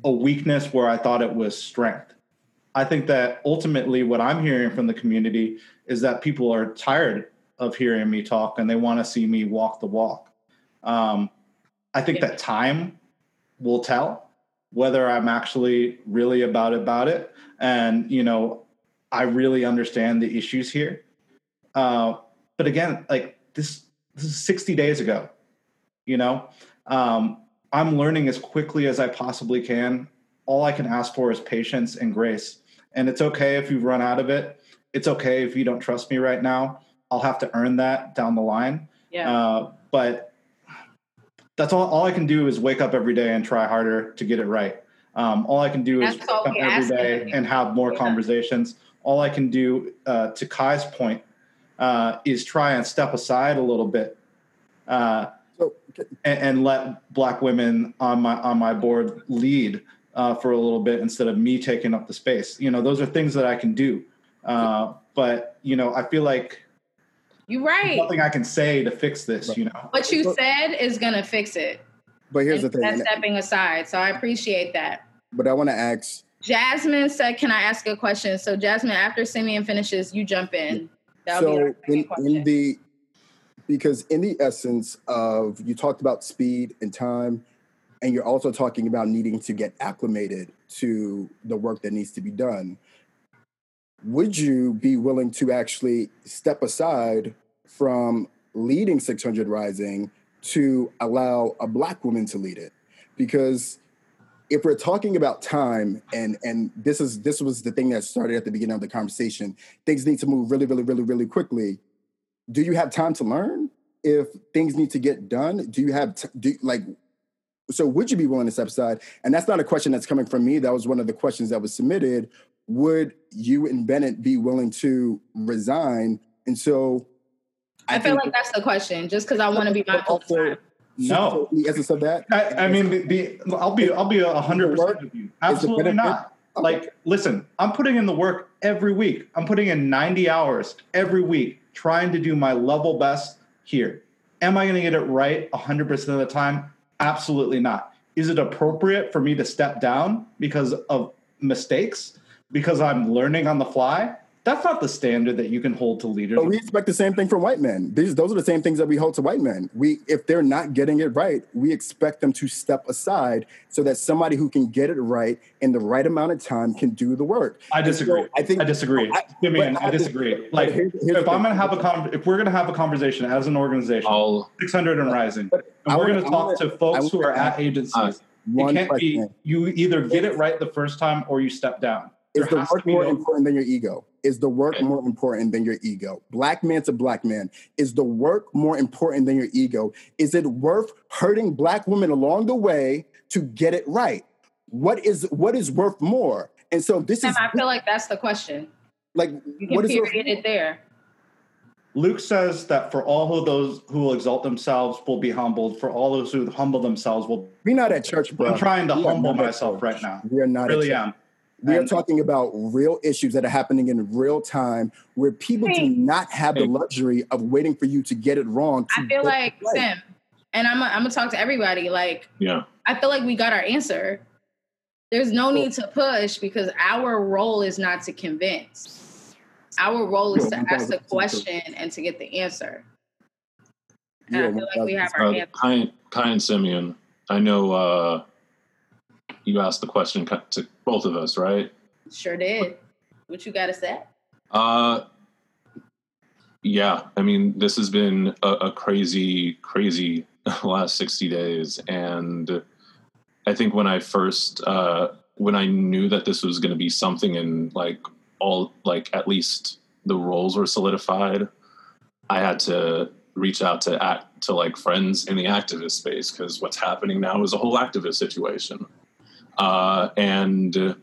a weakness where I thought it was strength. I think that ultimately, what I'm hearing from the community is that people are tired of hearing me talk and they want to see me walk the walk. Um, I think that time will tell whether I'm actually really about about it, and you know, I really understand the issues here. Uh, but again, like this, this is 60 days ago. You know, um, I'm learning as quickly as I possibly can. All I can ask for is patience and grace. And it's okay if you've run out of it. It's okay if you don't trust me right now. I'll have to earn that down the line. Yeah. Uh, but that's all, all I can do is wake up every day and try harder to get it right. Um, all I can do is wake up every day and have more yeah. conversations. All I can do, uh, to Kai's point, uh, is try and step aside a little bit uh, so, okay. and, and, let black women on my on my board lead uh, for a little bit instead of me taking up the space. You know, those are things that I can do. Uh, but you know, I feel like you're right. Nothing I can say to fix this. You know, what you said is gonna fix it. But here's the thing: that's stepping aside. So I appreciate that. But I want to ask. Jasmine said, "Can I ask a question?" So Jasmine, after Simeon finishes, you jump in. That'll so in, in the because in the essence of you talked about speed and time and you're also talking about needing to get acclimated to the work that needs to be done would you be willing to actually step aside from leading 600 rising to allow a black woman to lead it because if we're talking about time and and this is this was the thing that started at the beginning of the conversation things need to move really really really really quickly. Do you have time to learn? If things need to get done do you have t- do like so would you be willing to step aside? And that's not a question that's coming from me. That was one of the questions that was submitted. Would you and bennett be willing to resign? And so i, I feel like that's the question just because i want to be mindful also, no, the essence of that. I, I mean, the, the, I'll be I'll be a hundred percent with you. Absolutely not. Okay. Like, listen, I'm putting in the work every week. I'm putting in 90 hours every week trying to do my level best here. Am I going to get it right 100% of the time? Absolutely not. Is it appropriate for me to step down because of mistakes? Because I'm learning on the fly? That's not the standard that you can hold to leaders. But we expect the same thing from white men. These those are the same things that we hold to white men. We if they're not getting it right, we expect them to step aside so that somebody who can get it right in the right amount of time can do the work. I disagree. So I think I disagree. I, Simeon, I, I disagree. Like here's, here's if I'm going to have a con- if we're going to have a conversation as an organization, I'll, 600 and rising, and we're going to talk to folks who are at agencies. Uh, it can't be you either get it right the first time or you step down. Is the work more important than your ego? Is the work okay. more important than your ego? Black man to black man. Is the work more important than your ego? Is it worth hurting black women along the way to get it right? What is what is worth more? And so this Sam, is I feel like that's the question. Like you can what period is it there. Luke says that for all of those who will exalt themselves will be humbled. For all those who humble themselves will. We're not at church, bro. I'm trying to we humble myself right now. We are not. Really am. We are talking about real issues that are happening in real time where people do not have the luxury of waiting for you to get it wrong. I feel like, Sam, and I'm going to talk to everybody. Like, yeah, I feel like we got our answer. There's no need to push because our role is not to convince. Our role is to ask the question and to get the answer. And yeah, I feel like we have our uh, answer. Kai, Kai and Simeon, I know uh, you asked the question to both of us, right? Sure did. What you got to say? Uh, yeah. I mean, this has been a, a crazy, crazy last sixty days, and I think when I first, uh, when I knew that this was going to be something, and like all, like at least the roles were solidified, I had to reach out to act to like friends in the activist space because what's happening now is a whole activist situation uh, and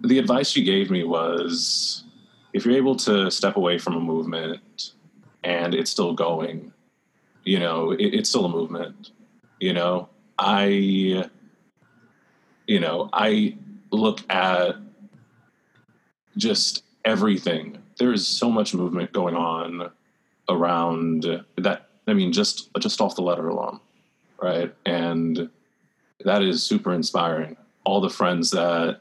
the advice she gave me was if you're able to step away from a movement and it's still going, you know, it, it's still a movement. You know, I, you know, I look at just everything there is so much movement going on around that. I mean, just just off the letter alone, right? And that is super inspiring. All the friends that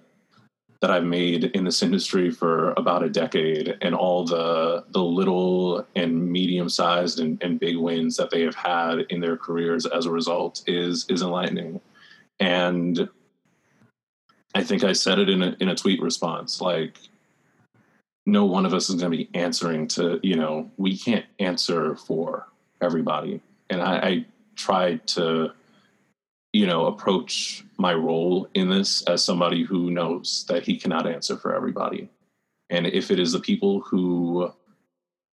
that I've made in this industry for about a decade and all the the little and medium sized and, and big wins that they have had in their careers as a result is is enlightening. And I think I said it in a in a tweet response, like no one of us is going to be answering to, you know, we can't answer for everybody. And I, I tried to you know, approach my role in this as somebody who knows that he cannot answer for everybody. And if it is the people who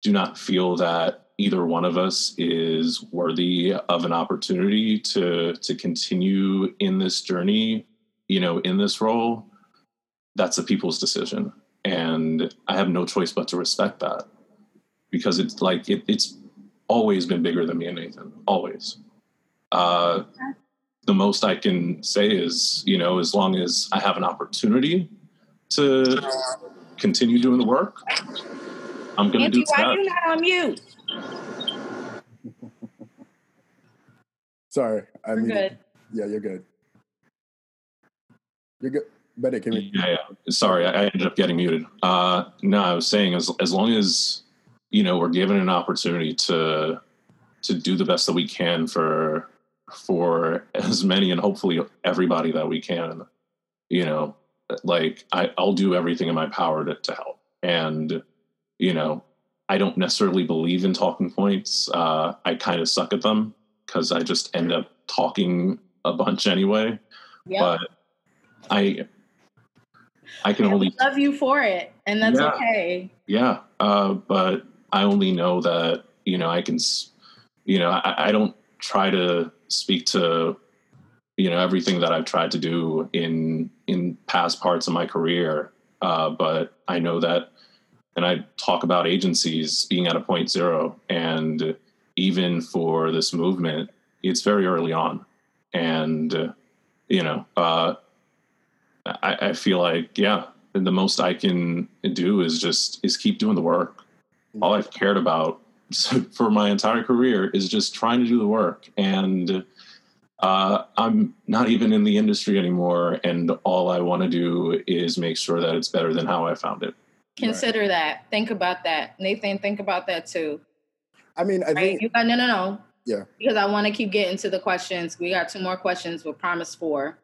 do not feel that either one of us is worthy of an opportunity to to continue in this journey, you know, in this role, that's the people's decision. And I have no choice but to respect that because it's like it, it's always been bigger than me and Nathan, always. Uh, the most I can say is, you know, as long as I have an opportunity to continue doing the work, I'm going to do why you not on mute? Sorry, I mean, good. Yeah, you're good. You're good. Better can we? Yeah, yeah. Sorry, I, I ended up getting muted. Uh, no, I was saying as as long as you know we're given an opportunity to to do the best that we can for for as many and hopefully everybody that we can you know like I, i'll do everything in my power to, to help. And you know i don't necessarily believe in talking points. Uh, i kind of suck at them because i just end up talking a bunch anyway. Yep. but i i can only love you for it and that's yeah, okay. Yeah uh, but i only know that you know i can you know I, I don't try to speak to you know everything that I've tried to do in in past parts of my career. Uh, but I know that, and I talk about agencies being at a point zero, and even for this movement, it's very early on, and uh, you know, uh, I, I feel like yeah, the most I can do is just is keep doing the work. All I've cared about for my entire career is just trying to do the work. And uh, i'm not even in the industry anymore. And all i want to do is make sure that it's better than how i found it. Consider right. that. Think about that. Nathan think about that too. I mean i right? think you got, no no no. Yeah. Because i want to keep getting to the questions. We got two more questions we'll promise four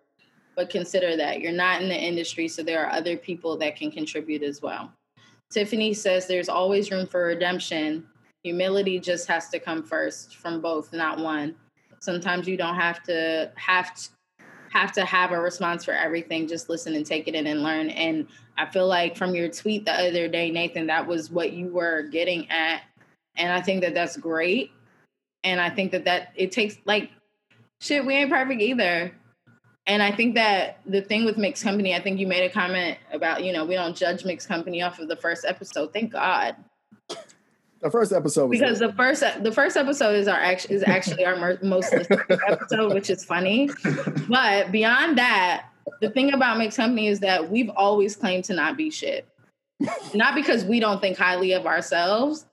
but consider that. You're not in the industry so there are other people that can contribute as well. Tiffany says there's always room for redemption humility just has to come first from both not one. Sometimes you don't have to have to have to have a response for everything just listen and take it in and learn. And i feel like from your tweet the other day nathan that was what you were getting at and i think that that's great. And i think that that it takes like shit we ain't perfect either. And i think that the thing with mixed company i think you made a comment about you know we don't judge mixed company off of the first episode. Thank god the first episode because the first the first episode is our act- is actually our most listened episode, which is funny. But beyond that, the thing about mixed company is that we've always claimed to not be shit. not because we don't think highly of ourselves,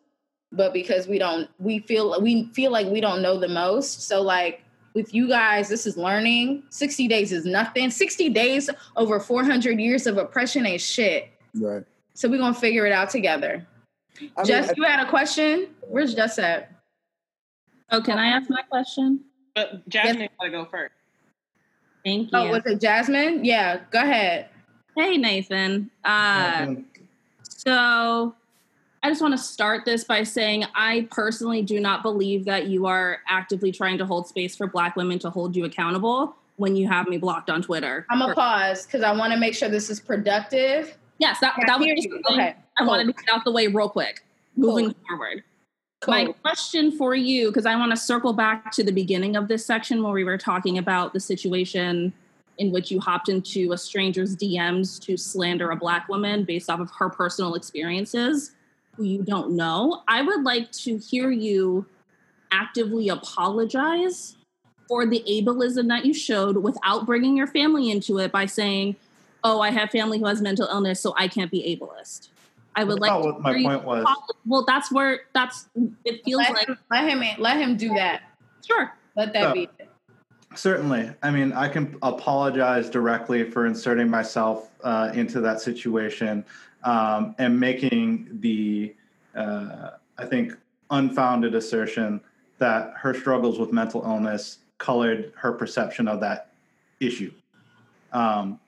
but because we don't we feel we feel like we don't know the most. So like with you guys, this is learning. 60 days is nothing. 60 days over 400 years of oppression ain't shit. Right. So we're gonna figure it out together. I Jess, mean, you had a question? Where's Jess at? Oh, can I ask my question? But Jasmine yes. gotta go first. Thank oh, you. Oh, was it Jasmine? Yeah, go ahead. Hey, Nathan. Uh, so I just want to start this by saying I personally do not believe that you are actively trying to hold space for Black women to hold you accountable when you have me blocked on Twitter. I'm gonna pause because I want to make sure this is productive. Yes, that, that was okay. I wanted to get out the way real quick. Moving forward. Cool. My question for you, because I want to circle back to the beginning of this section where we were talking about the situation in which you hopped into a stranger's DMs to slander a black woman based off of her personal experiences who you don't know. I would like to hear you actively apologize for the ableism that you showed without bringing your family into it by saying, oh, I have family who has mental illness, so I can't be ableist. I would like. what my point was. Well, that's where that's. It feels let like him, let him let him do that. Sure, let that So- be. Certainly. I mean, I can apologize directly for inserting myself uh, into that situation um, and making the, uh, I think, unfounded assertion that her struggles with mental illness colored her perception of that issue. Um,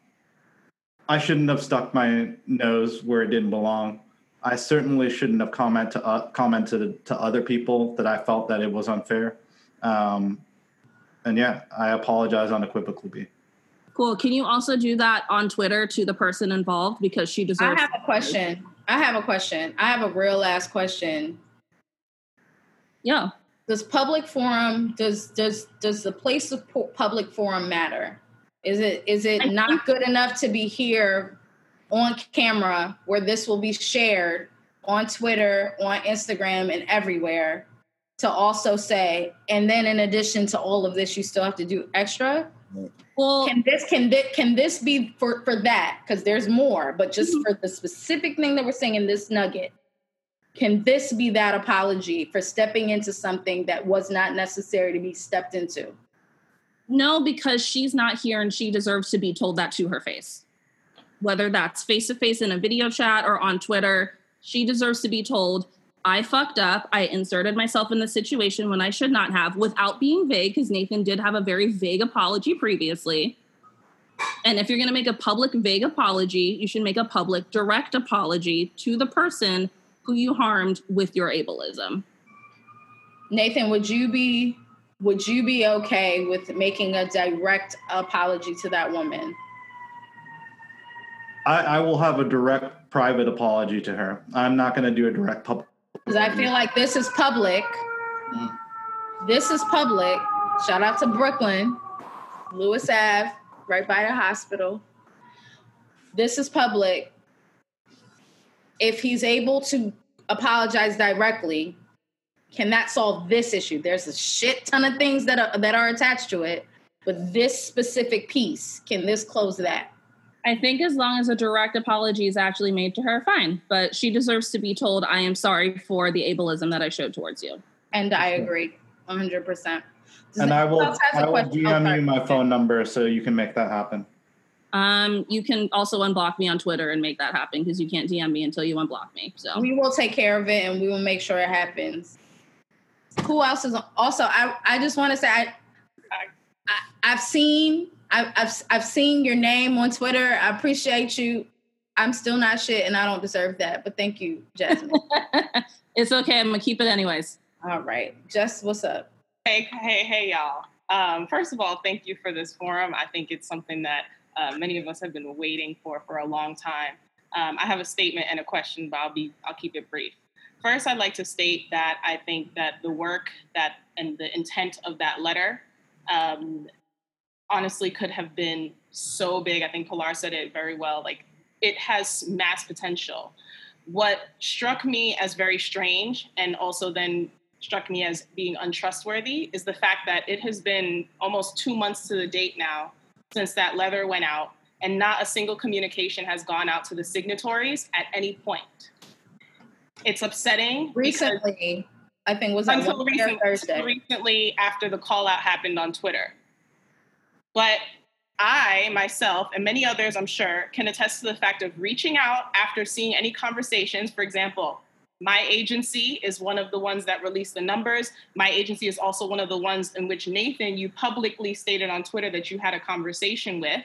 I shouldn't have stuck my nose where it didn't belong. I certainly shouldn't have comment to, uh, commented to other people that I felt that it was unfair. Um, and yeah, I apologize unequivocally. cool. Can you also do that on Twitter to the person involved because she deserves? I have a question. I have a question. I have a real last question. Yeah. Does public forum does does does the place of public forum matter? Is it is it not good enough to be here on camera where this will be shared on Twitter, on Instagram, and everywhere to also say, and then in addition to all of this, you still have to do extra? Well, can this can this can this be for for that? Because there's more, but just mm-hmm. for the specific thing that we're saying in this nugget, can this be that apology for stepping into something that was not necessary to be stepped into? No, because she's not here and she deserves to be told that to her face. Whether that's face to face in a video chat or on Twitter, she deserves to be told, I fucked up. I inserted myself in the situation when I should not have without being vague, because Nathan did have a very vague apology previously. And if you're going to make a public vague apology, you should make a public direct apology to the person who you harmed with your ableism. Nathan, would you be would you be okay with making a direct apology to that woman? I, I will have a direct private apology to her. I'm not going to do a direct public. Because I feel like this is public. Mm. This is public. Shout out to Brooklyn, Lewis Ave, right by the hospital. This is public. If he's able to apologize directly, can that solve this issue? There's a shit ton of things that are that are attached to it, but this specific piece, can this close that? I think as long as a direct apology is actually made to her, fine. But she deserves to be told, I am sorry for the ableism that I showed towards you. And I agree 100%. And I will, else has a I will question? Oh, DM sorry. you my phone number so you can make that happen. Um, you can also unblock me on Twitter and make that happen because you can't DM me until you unblock me. So We will take care of it and we will make sure it happens. Who else is also? I I just want to say I, I I've seen I, I've I've seen your name on Twitter. I appreciate you. I'm still not shit and I don't deserve that, but thank you, Jasmine. it's okay. I'm gonna keep it anyways. All right, Jess, what's up? Hey, hey, hey, y'all. Um, first of all, thank you for this forum. I think it's something that uh, many of us have been waiting for for a long time. Um, I have a statement and a question, but I'll be I'll keep it brief. First, I'd like to state that I think that the work that and the intent of that letter um, honestly could have been so big. I think Pilar said it very well. Like it has mass potential. What struck me as very strange and also then struck me as being untrustworthy is the fact that it has been almost two months to the date now since that letter went out, and not a single communication has gone out to the signatories at any point. It's upsetting. Recently, I think was until, recent- Thursday? recently after the call out happened on Twitter. But I, myself, and many others, I'm sure, can attest to the fact of reaching out after seeing any conversations. For example, my agency is one of the ones that released the numbers. My agency is also one of the ones in which Nathan, you publicly stated on Twitter that you had a conversation with.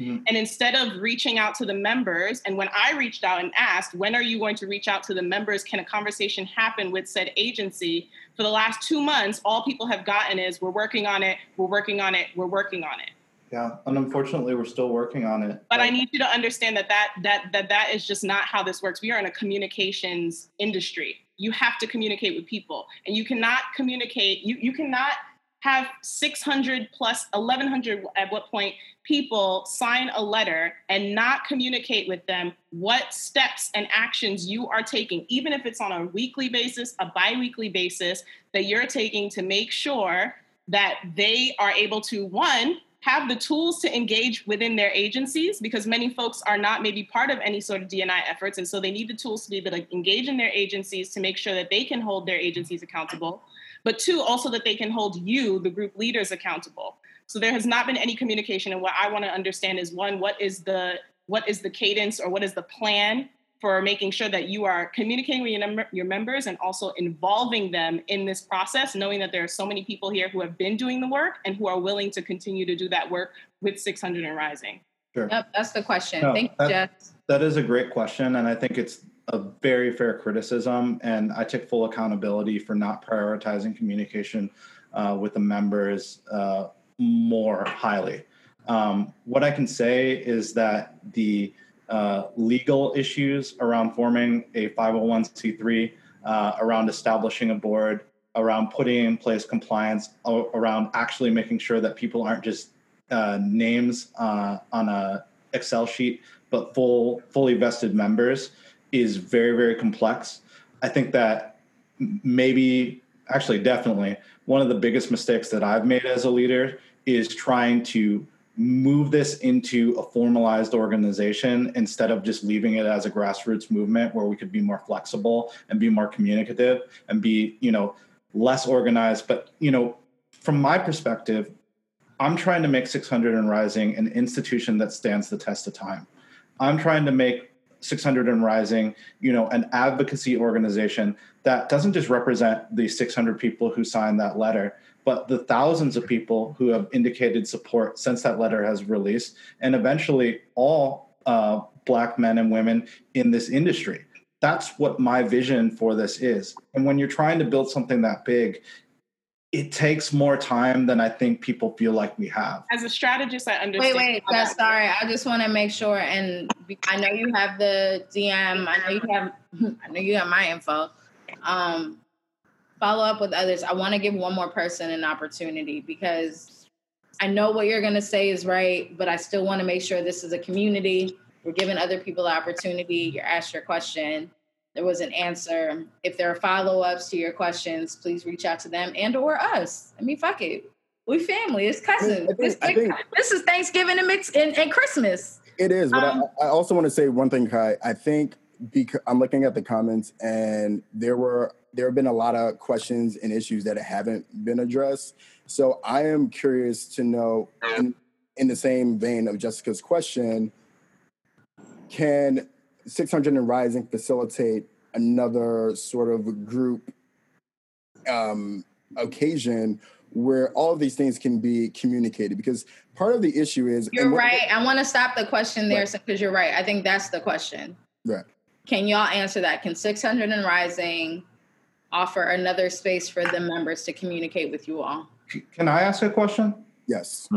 Mm-hmm. And instead of reaching out to the members, and when I reached out and asked, when are you going to reach out to the members? Can a conversation happen with said agency? For the last two months, all people have gotten is, we're working on it, we're working on it, we're working on it. Yeah, and unfortunately, we're still working on it. But I need you to understand that that that that that is just not how this works. We are in a communications industry. You have to communicate with people, and you cannot communicate. You you cannot have 600 plus 1100 at what point people sign a letter and not communicate with them what steps and actions you are taking even if it's on a weekly basis a bi-weekly basis that you're taking to make sure that they are able to one have the tools to engage within their agencies because many folks are not maybe part of any sort of DNI efforts. And so they need the tools to be able to engage in their agencies to make sure that they can hold their agencies accountable. But two, also that they can hold you, the group leaders, accountable. So there has not been any communication. And what I want to understand is one, what is the what is the cadence or what is the plan for making sure that you are communicating with your, num- your members and also involving them in this process, knowing that there are so many people here who have been doing the work and who are willing to continue to do that work with 600 and Rising. Sure. Yep, that's the question. No, Thank you, Jeff. That is a great question. And I think it's a very fair criticism. And I take full accountability for not prioritizing communication uh, with the members uh, more highly. Um, what I can say is that the uh, legal issues around forming a 501c3, uh, around establishing a board, around putting in place compliance, around actually making sure that people aren't just uh, names uh, on a Excel sheet, but full fully vested members is very very complex. I think that maybe actually definitely one of the biggest mistakes that I've made as a leader is trying to move this into a formalized organization instead of just leaving it as a grassroots movement where we could be more flexible and be more communicative and be you know less organized but you know from my perspective i'm trying to make 600 and rising an institution that stands the test of time i'm trying to make 600 and rising you know an advocacy organization that doesn't just represent the 600 people who signed that letter but the thousands of people who have indicated support since that letter has released, and eventually all uh, Black men and women in this industry. That's what my vision for this is. And when you're trying to build something that big, it takes more time than I think people feel like we have. As a strategist, I understand. Wait, wait, sorry. I just want to make sure, and I know you have the DM. I know you have. I know you have my info. Um, follow up with others. I want to give one more person an opportunity because I know what you're going to say is right, but I still want to make sure this is a community. We're giving other people the opportunity. You asked your question. There was an answer. If there are follow-ups to your questions, please reach out to them and or us. I mean, fuck it. We family. It's cousins. I I think, this is Thanksgiving and, mix, and, and Christmas. It is, but um, I, I also want to say one thing, Kai. I think because I'm looking at the comments and there were there have been a lot of questions and issues that haven't been addressed. So I am curious to know, in, in the same vein of Jessica's question, can 600 and Rising facilitate another sort of group um, occasion where all of these things can be communicated? Because part of the issue is you're right. I want to stop the question there because right. you're right. I think that's the question. Right. Can y'all answer that? Can 600 and Rising offer another space for the members to communicate with you all. Can I ask a question? Yes.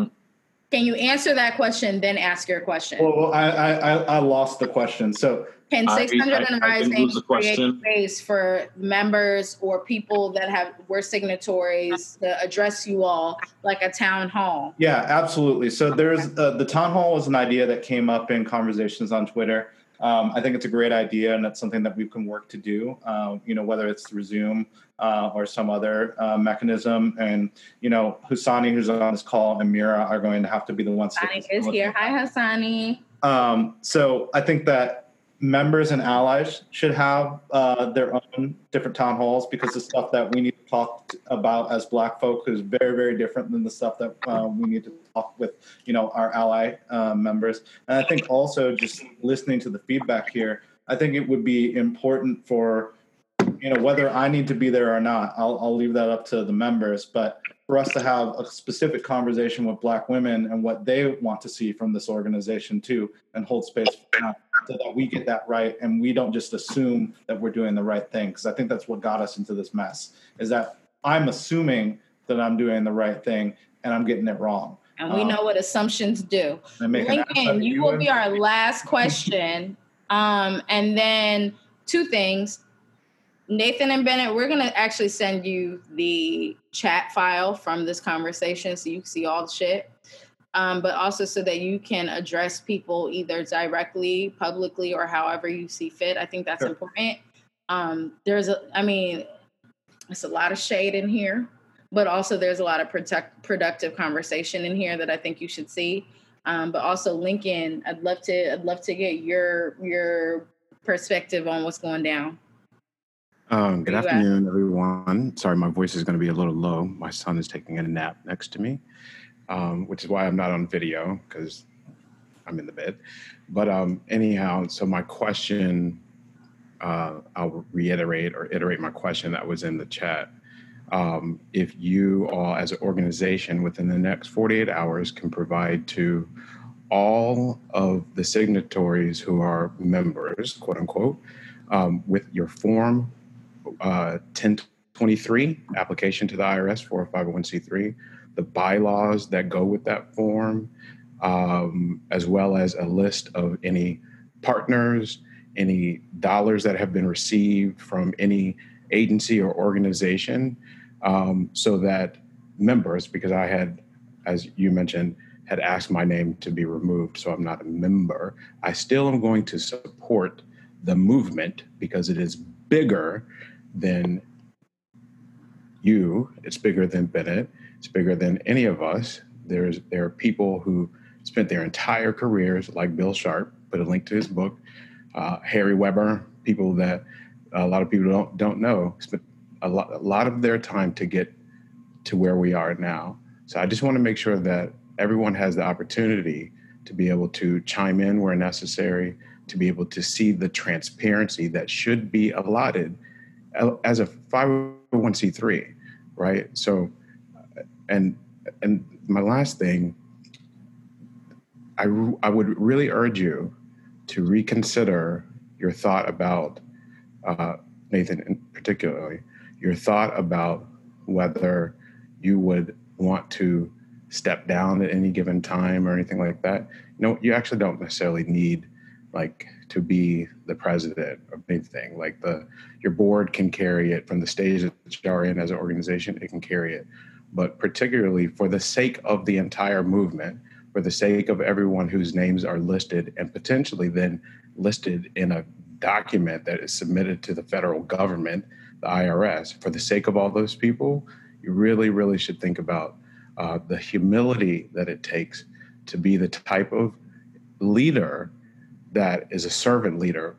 Can you answer that question, then ask your question? Well, I I, I lost the question. So can 600 and Rising create space for members or people that have were signatories to address you all like a town hall? Yeah, absolutely. So there's uh, the town hall was an idea that came up in conversations on Twitter. Um, I think it's a great idea, and it's something that we can work to do. Uh, you know, whether it's through Zoom uh, or some other uh, mechanism. And you know, Husani, who's on this call, and Mira are going to have to be the ones. Husani is here. Hi, Husani. Um, so I think that members and allies should have uh, their own different town halls because the stuff that we need to talk about as black folk is very very different than the stuff that uh, we need to talk with you know our ally uh, members. And i think also just listening to the feedback here i think it would be important for you know whether i need to be there or not i'll, I'll leave that up to the members but for us to have a specific conversation with black women and what they want to see from this organization too and hold space so that we get that right and we don't just assume that we're doing the right thing because i think that's what got us into this mess is that i'm assuming that i'm doing the right thing and i'm getting it wrong. And we um, know what assumptions do. lincoln you will be our last question. Um, and then two things Nathan and Bennett, we're going to actually send you the chat file from this conversation so you can see all the shit. Um, but also so that you can address people either directly, publicly, or however you see fit. I think that's sure. important. Um, there's a, I mean, it's a lot of shade in here. but also there's a lot of protect, productive conversation in here that I think you should see. Um, but also Lincoln, I'd love to I'd love to get your your perspective on what's going down. Um, good afternoon, everyone. Sorry, my voice is going to be a little low. My son is taking a nap next to me, um, which is why I'm not on video because I'm in the bed. But um, anyhow, so my question, uh, I'll reiterate or iterate my question that was in the chat. Um, if you all, as an organization, within the next 48 hours, can provide to all of the signatories who are members, quote unquote, um, with your form uh, 1023 application to the IRS for a 501c3, the bylaws that go with that form, um, as well as a list of any partners, any dollars that have been received from any agency or organization, um, so that members, because I had, as you mentioned, had asked my name to be removed, so I'm not a member. I still am going to support the movement because it is bigger than you. It's bigger than Bennett. It's bigger than any of us. There's there are people who spent their entire careers, like Bill Sharp, put a link to his book. Uh, Harry Webber, people that a lot of people don't don't know, spent a lot a lot of their time to get to where we are now. So I just want to make sure that everyone has the opportunity to be able to chime in where necessary, to be able to see the transparency that should be allotted as a 501c3, right? So, and and my last thing, I I would really urge you to reconsider your thought about uh, Nathan, in particularly, your thought about whether you would want to step down at any given time or anything like that. You know, you actually don't necessarily need like to be the president of anything. Like the your board can carry it from the stage that you are in as an organization, it can carry it. But particularly for the sake of the entire movement, for the sake of everyone whose names are listed and potentially then listed in a document that is submitted to the federal government, the IRS, for the sake of all those people, you really, really should think about uh, the humility that it takes to be the type of leader that is a servant leader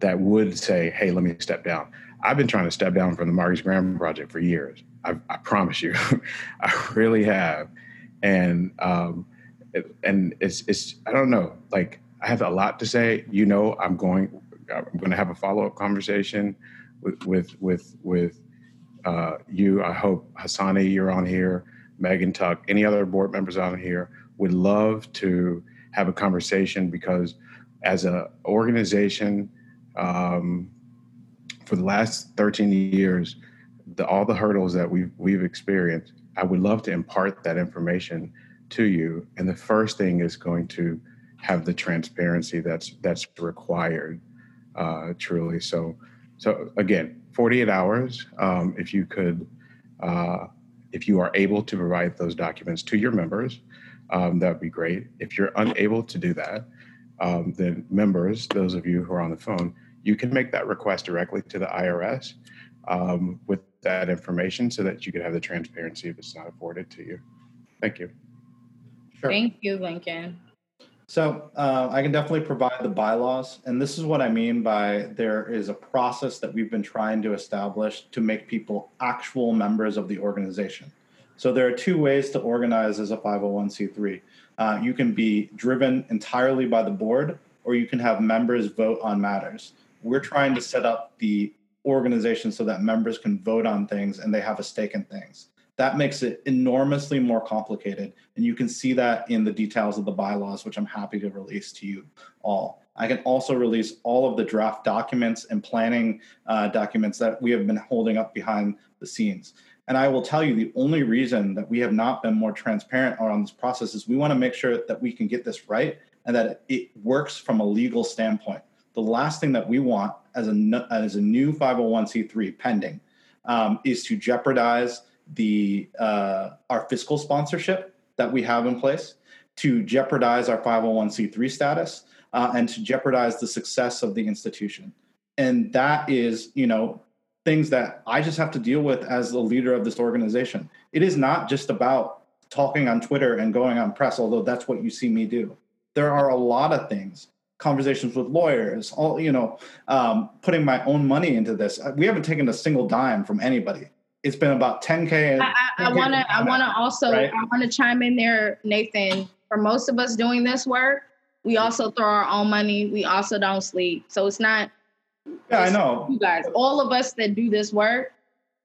that would say, "Hey, let me step down." I've been trying to step down from the Marcus Graham project for years. I, I promise you, I really have, and um, and it's it's I don't know. Like I have a lot to say. You know, I'm going I'm going to have a follow up conversation with with with with uh, you. I hope Husani, you're on here. Megan Tuck, any other board members on here would love to have a conversation because as an organization um, for the last 13 years, the, all the hurdles that we've we've experienced, I would love to impart that information to you. And the first thing is going to have the transparency that's that's required, uh, truly. So, so again, 48 hours. Um, if you could, uh, if you are able to provide those documents to your members, um, that would be great. If you're unable to do that, um, then members, those of you who are on the phone, you can make that request directly to the IRS um, with that information so that you can have the transparency if it's not afforded to you. Thank you. Sure. Thank you, Lincoln. So uh, I can definitely provide the bylaws, and this is what I mean by there is a process that we've been trying to establish to make people actual members of the organization. So there are two ways to organize as a 501c3. Uh, you can be driven entirely by the board, or you can have members vote on matters. We're trying to set up the organization so that members can vote on things and they have a stake in things. That makes it enormously more complicated. And you can see that in the details of the bylaws, which I'm happy to release to you all. I can also release all of the draft documents and planning uh, documents that we have been holding up behind the scenes. And I will tell you the only reason that we have not been more transparent around this process is we want to make sure that we can get this right and that it works from a legal standpoint. The last thing that we want as a, as a new 501c3 pending um, is to jeopardize the uh, our fiscal sponsorship that we have in place, to jeopardize our 501c3 status, uh, and to jeopardize the success of the institution. And that is, you know, things that I just have to deal with as the leader of this organization. It is not just about talking on Twitter and going on press, although that's what you see me do. There are a lot of things conversations with lawyers all you know um, putting my own money into this we haven't taken a single dime from anybody it's been about 10k. I want to. I want to also. Right? I want to chime in there, Nathan. For most of us doing this work, we also throw our own money. We also don't sleep. So it's not. Yeah, it's I know. You guys, all of us that do this work,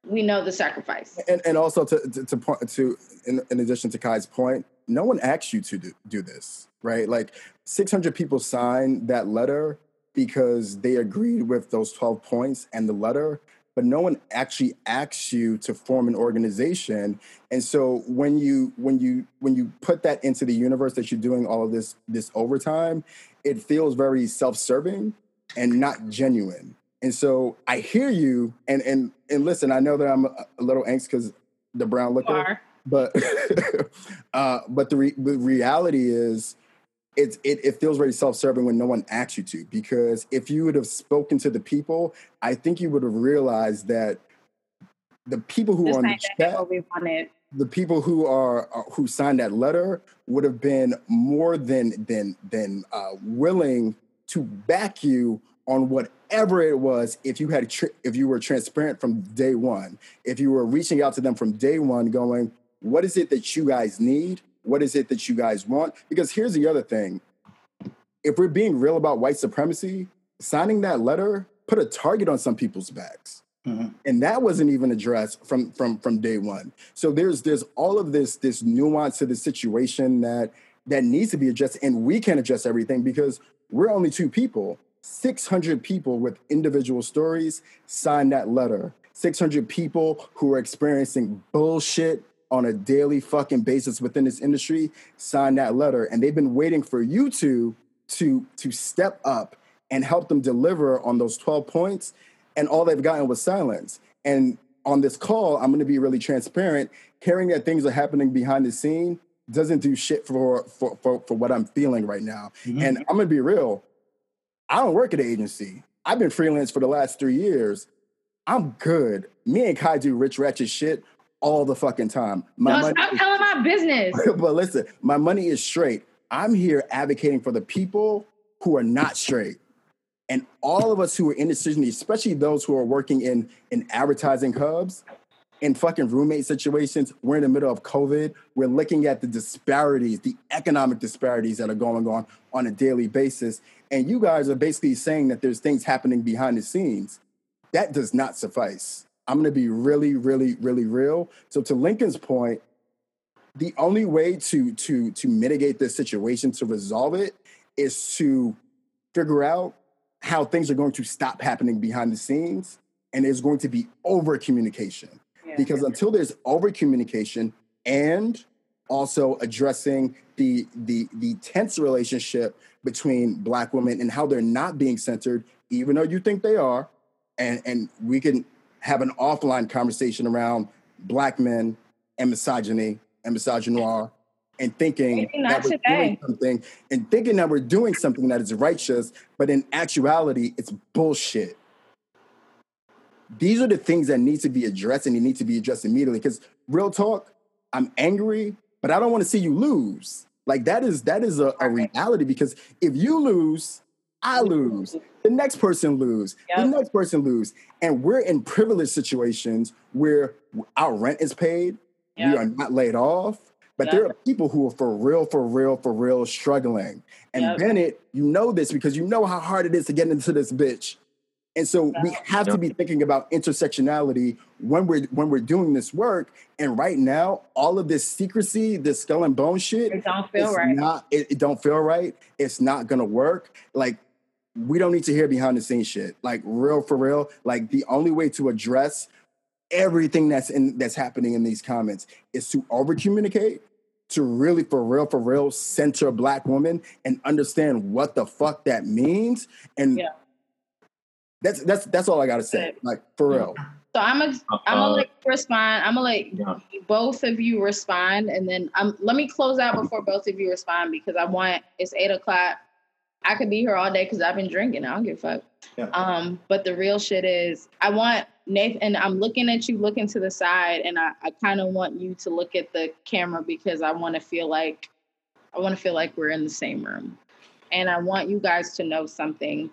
we know the sacrifice. And and also to to, to point to in, in addition to Kai's point, no one asked you to do, do this, right? Like 600 people signed that letter because they agreed with those 12 points and the letter but no one actually asks you to form an organization and so when you when you when you put that into the universe that you're doing all of this this overtime it feels very self-serving and not genuine. And so i hear you and and and listen i know that i'm a, a little angst because the brown liquor but uh but the, re- the reality is it's it, it feels very self-serving when no one asks you to because if you would have spoken to the people i think you would have realized that the people who are on the chat the people who are, are, who signed that letter would have been more than than than uh, willing to back you on whatever it was if you had tr- if you were transparent from day one if you were reaching out to them from day one going what is it that you guys need what is it that you guys want? Because here's the other thing. If we're being real about white supremacy, signing that letter put a target on some people's backs. Mm-hmm. And that wasn't even addressed from from from day one. So there's there's all of this this nuance to the situation that that needs to be addressed, and we can't address everything because we're only two people. 600 people with individual stories signed that letter. 600 people who are experiencing bullshit on a daily fucking basis within this industry signed that letter and they've been waiting for you to to to step up and help them deliver on those 12 points and all they've gotten was silence and on this call i'm going to be really transparent hearing that things are happening behind the scene doesn't do shit for for for, for what i'm feeling right now mm-hmm. and i'm going to be real i don't work at an agency i've been freelance for the last three years i'm good me and kai do rich ratchet shit all the fucking time. My no, stop is, telling my business. but listen, my money is straight. I'm here advocating for the people who are not straight. And all of us who are in decision, especially those who are working in, in advertising hubs, in fucking roommate situations, we're in the middle of COVID. We're looking at the disparities, the economic disparities that are going on on a daily basis. And you guys are basically saying that there's things happening behind the scenes. That does not suffice. I'm going to be really, really, really real. So to Lincoln's point, the only way to to to mitigate this situation to resolve it is to figure out how things are going to stop happening behind the scenes and there's going to be over communication yeah. because until there's over communication and also addressing the the the tense relationship between black women and how they're not being centered even though you think they are and and we can have an offline conversation around black men and misogyny and misogynoir and thinking that we're doing something and thinking that we're doing something that is righteous, but in actuality, it's bullshit. These are the things that need to be addressed and they need to be addressed immediately. Because real talk, I'm angry, but I don't want to see you lose. Like that is that is a, a reality because if you lose, I lose. The next person lose. Yep. The next person lose. And we're in privileged situations where our rent is paid. Yep. We are not laid off. But yep. there are people who are for real, for real, for real struggling. And Bennett, you know this because you know how hard it is to get into this bitch. And so we have to be thinking about intersectionality when we're when we're doing this work. And right now, all of this secrecy, this skull and bone shit, it don't feel right. Not, it, it don't feel right. It's not gonna work. Like we don't need to hear behind the scenes shit. Like real for real. Like the only way to address everything that's in that's happening in these comments is to over communicate, to really for real for real center black woman and understand what the fuck that means. And yeah. That's that's that's all I gotta say. Like for real. So I'm gonna I'm gonna let you respond. I'm gonna let yeah. both of you respond, and then um let me close out before both of you respond because I want it's eight o'clock I could be here all day because I've been drinking. I don't give a fuck. Yeah. Um, but the real shit is, I want Nathan, and I'm looking at you, looking to the side, and I, I kind of want you to look at the camera because I want to feel like, I want to feel like we're in the same room, and I want you guys to know something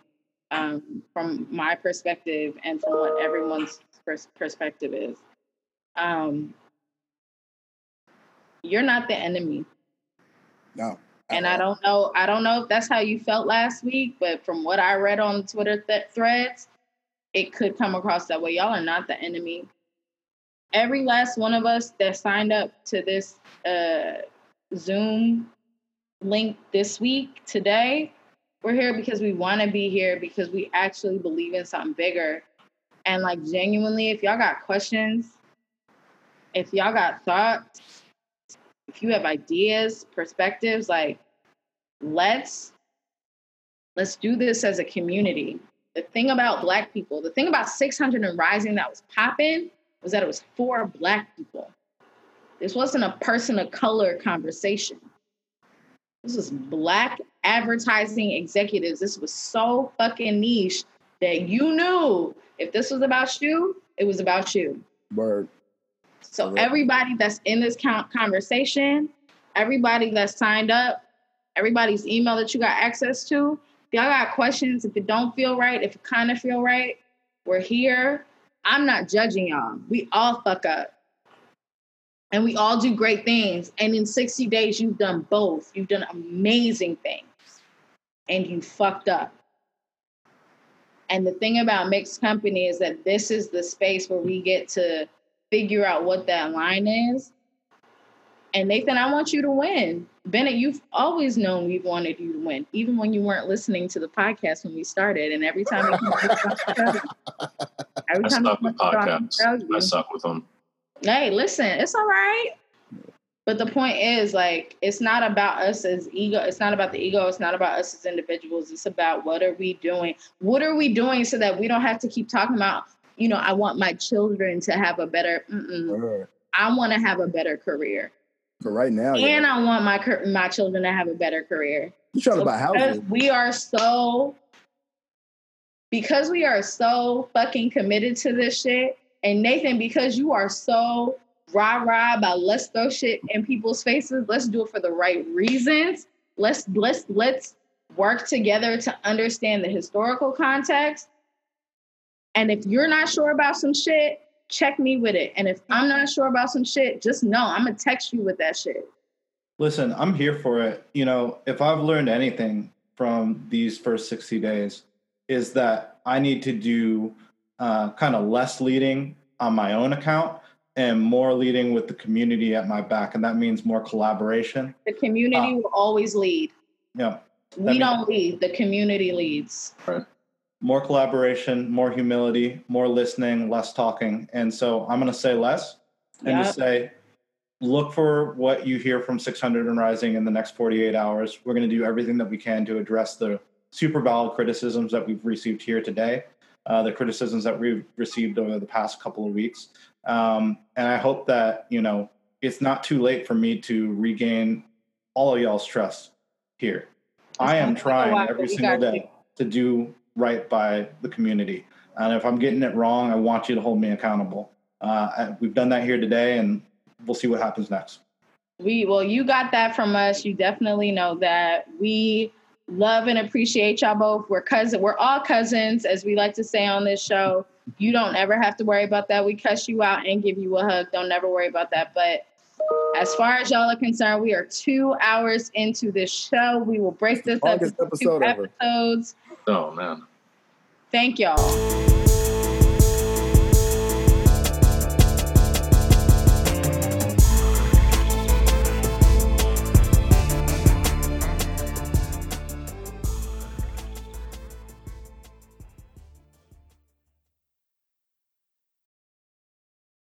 um, from my perspective and from what everyone's pers- perspective is. Um, you're not the enemy. No. And I don't know. I don't know if that's how you felt last week, but from what I read on Twitter th- threads, it could come across that way. Y'all are not the enemy. Every last one of us that signed up to this uh, Zoom link this week today, we're here because we want to be here because we actually believe in something bigger. And like genuinely, if y'all got questions, if y'all got thoughts, if you have ideas, perspectives, like let's let's do this as a community. The thing about black people, the thing about 600 and rising that was popping was that it was for black people. This wasn't a person of color conversation. This was black advertising executives. This was so fucking niche that you knew if this was about you, it was about you. Word. So everybody that's in this conversation, everybody that signed up, everybody's email that you got access to, if y'all got questions, if it don't feel right, if it kind of feel right, we're here. I'm not judging y'all. We all fuck up. And we all do great things. And in 60 days, you've done both. You've done amazing things. And you fucked up. And the thing about mixed company is that this is the space where we get to figure out what that line is. And Nathan, I want you to win. Bennett, you've always known we've wanted you to win, even when you weren't listening to the podcast when we started. And every time, you every time I suck with podcasts. I suck with them. Hey, listen, it's all right. But the point is, like, it's not about us as ego. It's not about the ego. It's not about us as individuals. It's about what are we doing? What are we doing so that we don't have to keep talking about you know, I want my children to have a better. I want to have a better career. For right now, and yeah. I want my my children to have a better career. You trying so to buy houses? We are so because we are so fucking committed to this shit. And Nathan, because you are so rah rah about let's throw shit in people's faces, let's do it for the right reasons. Let's let's let's work together to understand the historical context and if you're not sure about some shit, check me with it. And if I'm not sure about some shit, just know I'm gonna text you with that shit. Listen, I'm here for it. You know, if I've learned anything from these first 60 days, is that I need to do uh, kind of less leading on my own account and more leading with the community at my back. And that means more collaboration. The community uh, will always lead. Yeah. We don't lead, the community leads. Right more collaboration, more humility, more listening, less talking. And so I'm going to say less and yep. to say, look for what you hear from 600 and Rising in the next 48 hours. We're going to do everything that we can to address the super valid criticisms that we've received here today, uh, the criticisms that we've received over the past couple of weeks. Um, and I hope that, you know, it's not too late for me to regain all of y'all's trust here. I am trying every single day to do right by the community. And if I'm getting it wrong, I want you to hold me accountable. Uh, we've done that here today, and we'll see what happens next. We well, you got that from us. You definitely know that we love and appreciate y'all both. We're cousin. We're all cousins, as we like to say on this show. You don't ever have to worry about that. We cuss you out and give you a hug. Don't never worry about that. But as far as y'all are concerned, we are two hours into this show. We will break this up into two episodes. Oh man. Thank y'all.